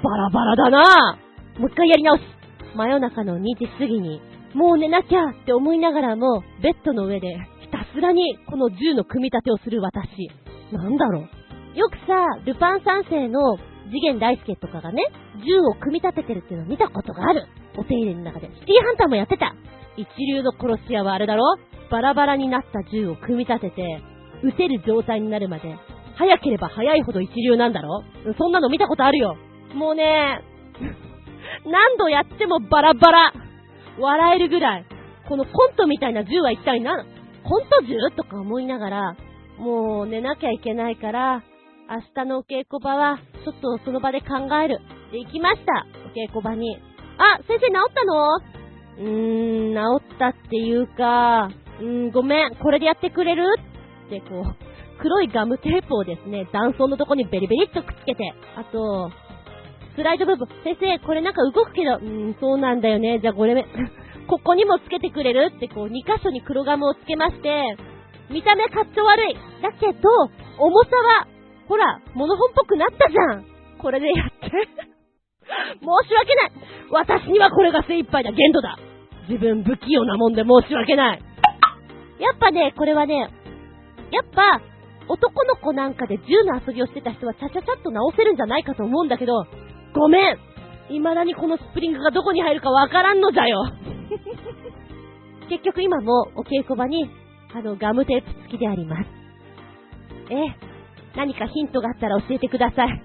A: バラバラだなもう一回やり直し。真夜中の2時過ぎに、もう寝なきゃって思いながらも、ベッドの上でひたすらにこの銃の組み立てをする私。なんだろう。よくさ、ルパン三世の次元大介とかがね、銃を組み立ててるっていうのを見たことがある。お手入れの中で。シティハンターもやってた。一流の殺し屋はあれだろバラバラになった銃を組み立てて、撃てる状態になるまで、早ければ早いほど一流なんだろそんなの見たことあるよ。もうね、何度やってもバラバラ。笑えるぐらい。このコントみたいな銃は一体何？コント中とか思いながら、もう寝なきゃいけないから、明日のお稽古場は、ちょっとその場で考える。で、行きました。お稽古場に。あ、先生治ったの？うーん、治ったっていうか、うーん、ごめん、これでやってくれる？ってこう、黒いガムテープをですね、断層のとこにベリベリっとくっつけて、あと、スライド部分、先生、これなんか動くけど、うーん、そうなんだよね。じゃあこれ、ここにもつけてくれるってこう、2箇所に黒ガムをつけまして、見た目かっちょ悪い。だけど、重さは、ほら、モノホンっぽくなったじゃん。これでやって。申し訳ない。私にはこれが精一杯だ。限度だ。自分不器用なもんで申し訳ない。やっぱね、これはね、やっぱ、男の子なんかで銃の遊びをしてた人はちゃちゃちゃっと直せるんじゃないかと思うんだけど、ごめん未だにこのスプリングがどこに入るかわからんのじゃよ 結局今もお稽古場に、あの、ガムテープ付きであります。え、何かヒントがあったら教えてください。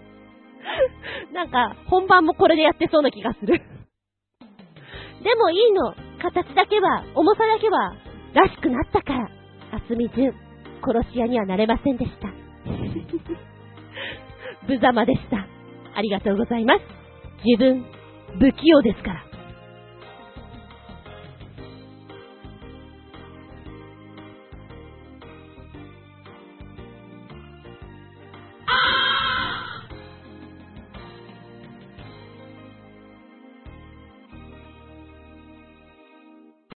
A: なんか、本番もこれでやってそうな気がするでもいいの。形だけは、重さだけは、らしくなったから。あすみじゅん、殺し屋にはなれませんでした。無様でした。ありがとうございます。自分、不器用ですから。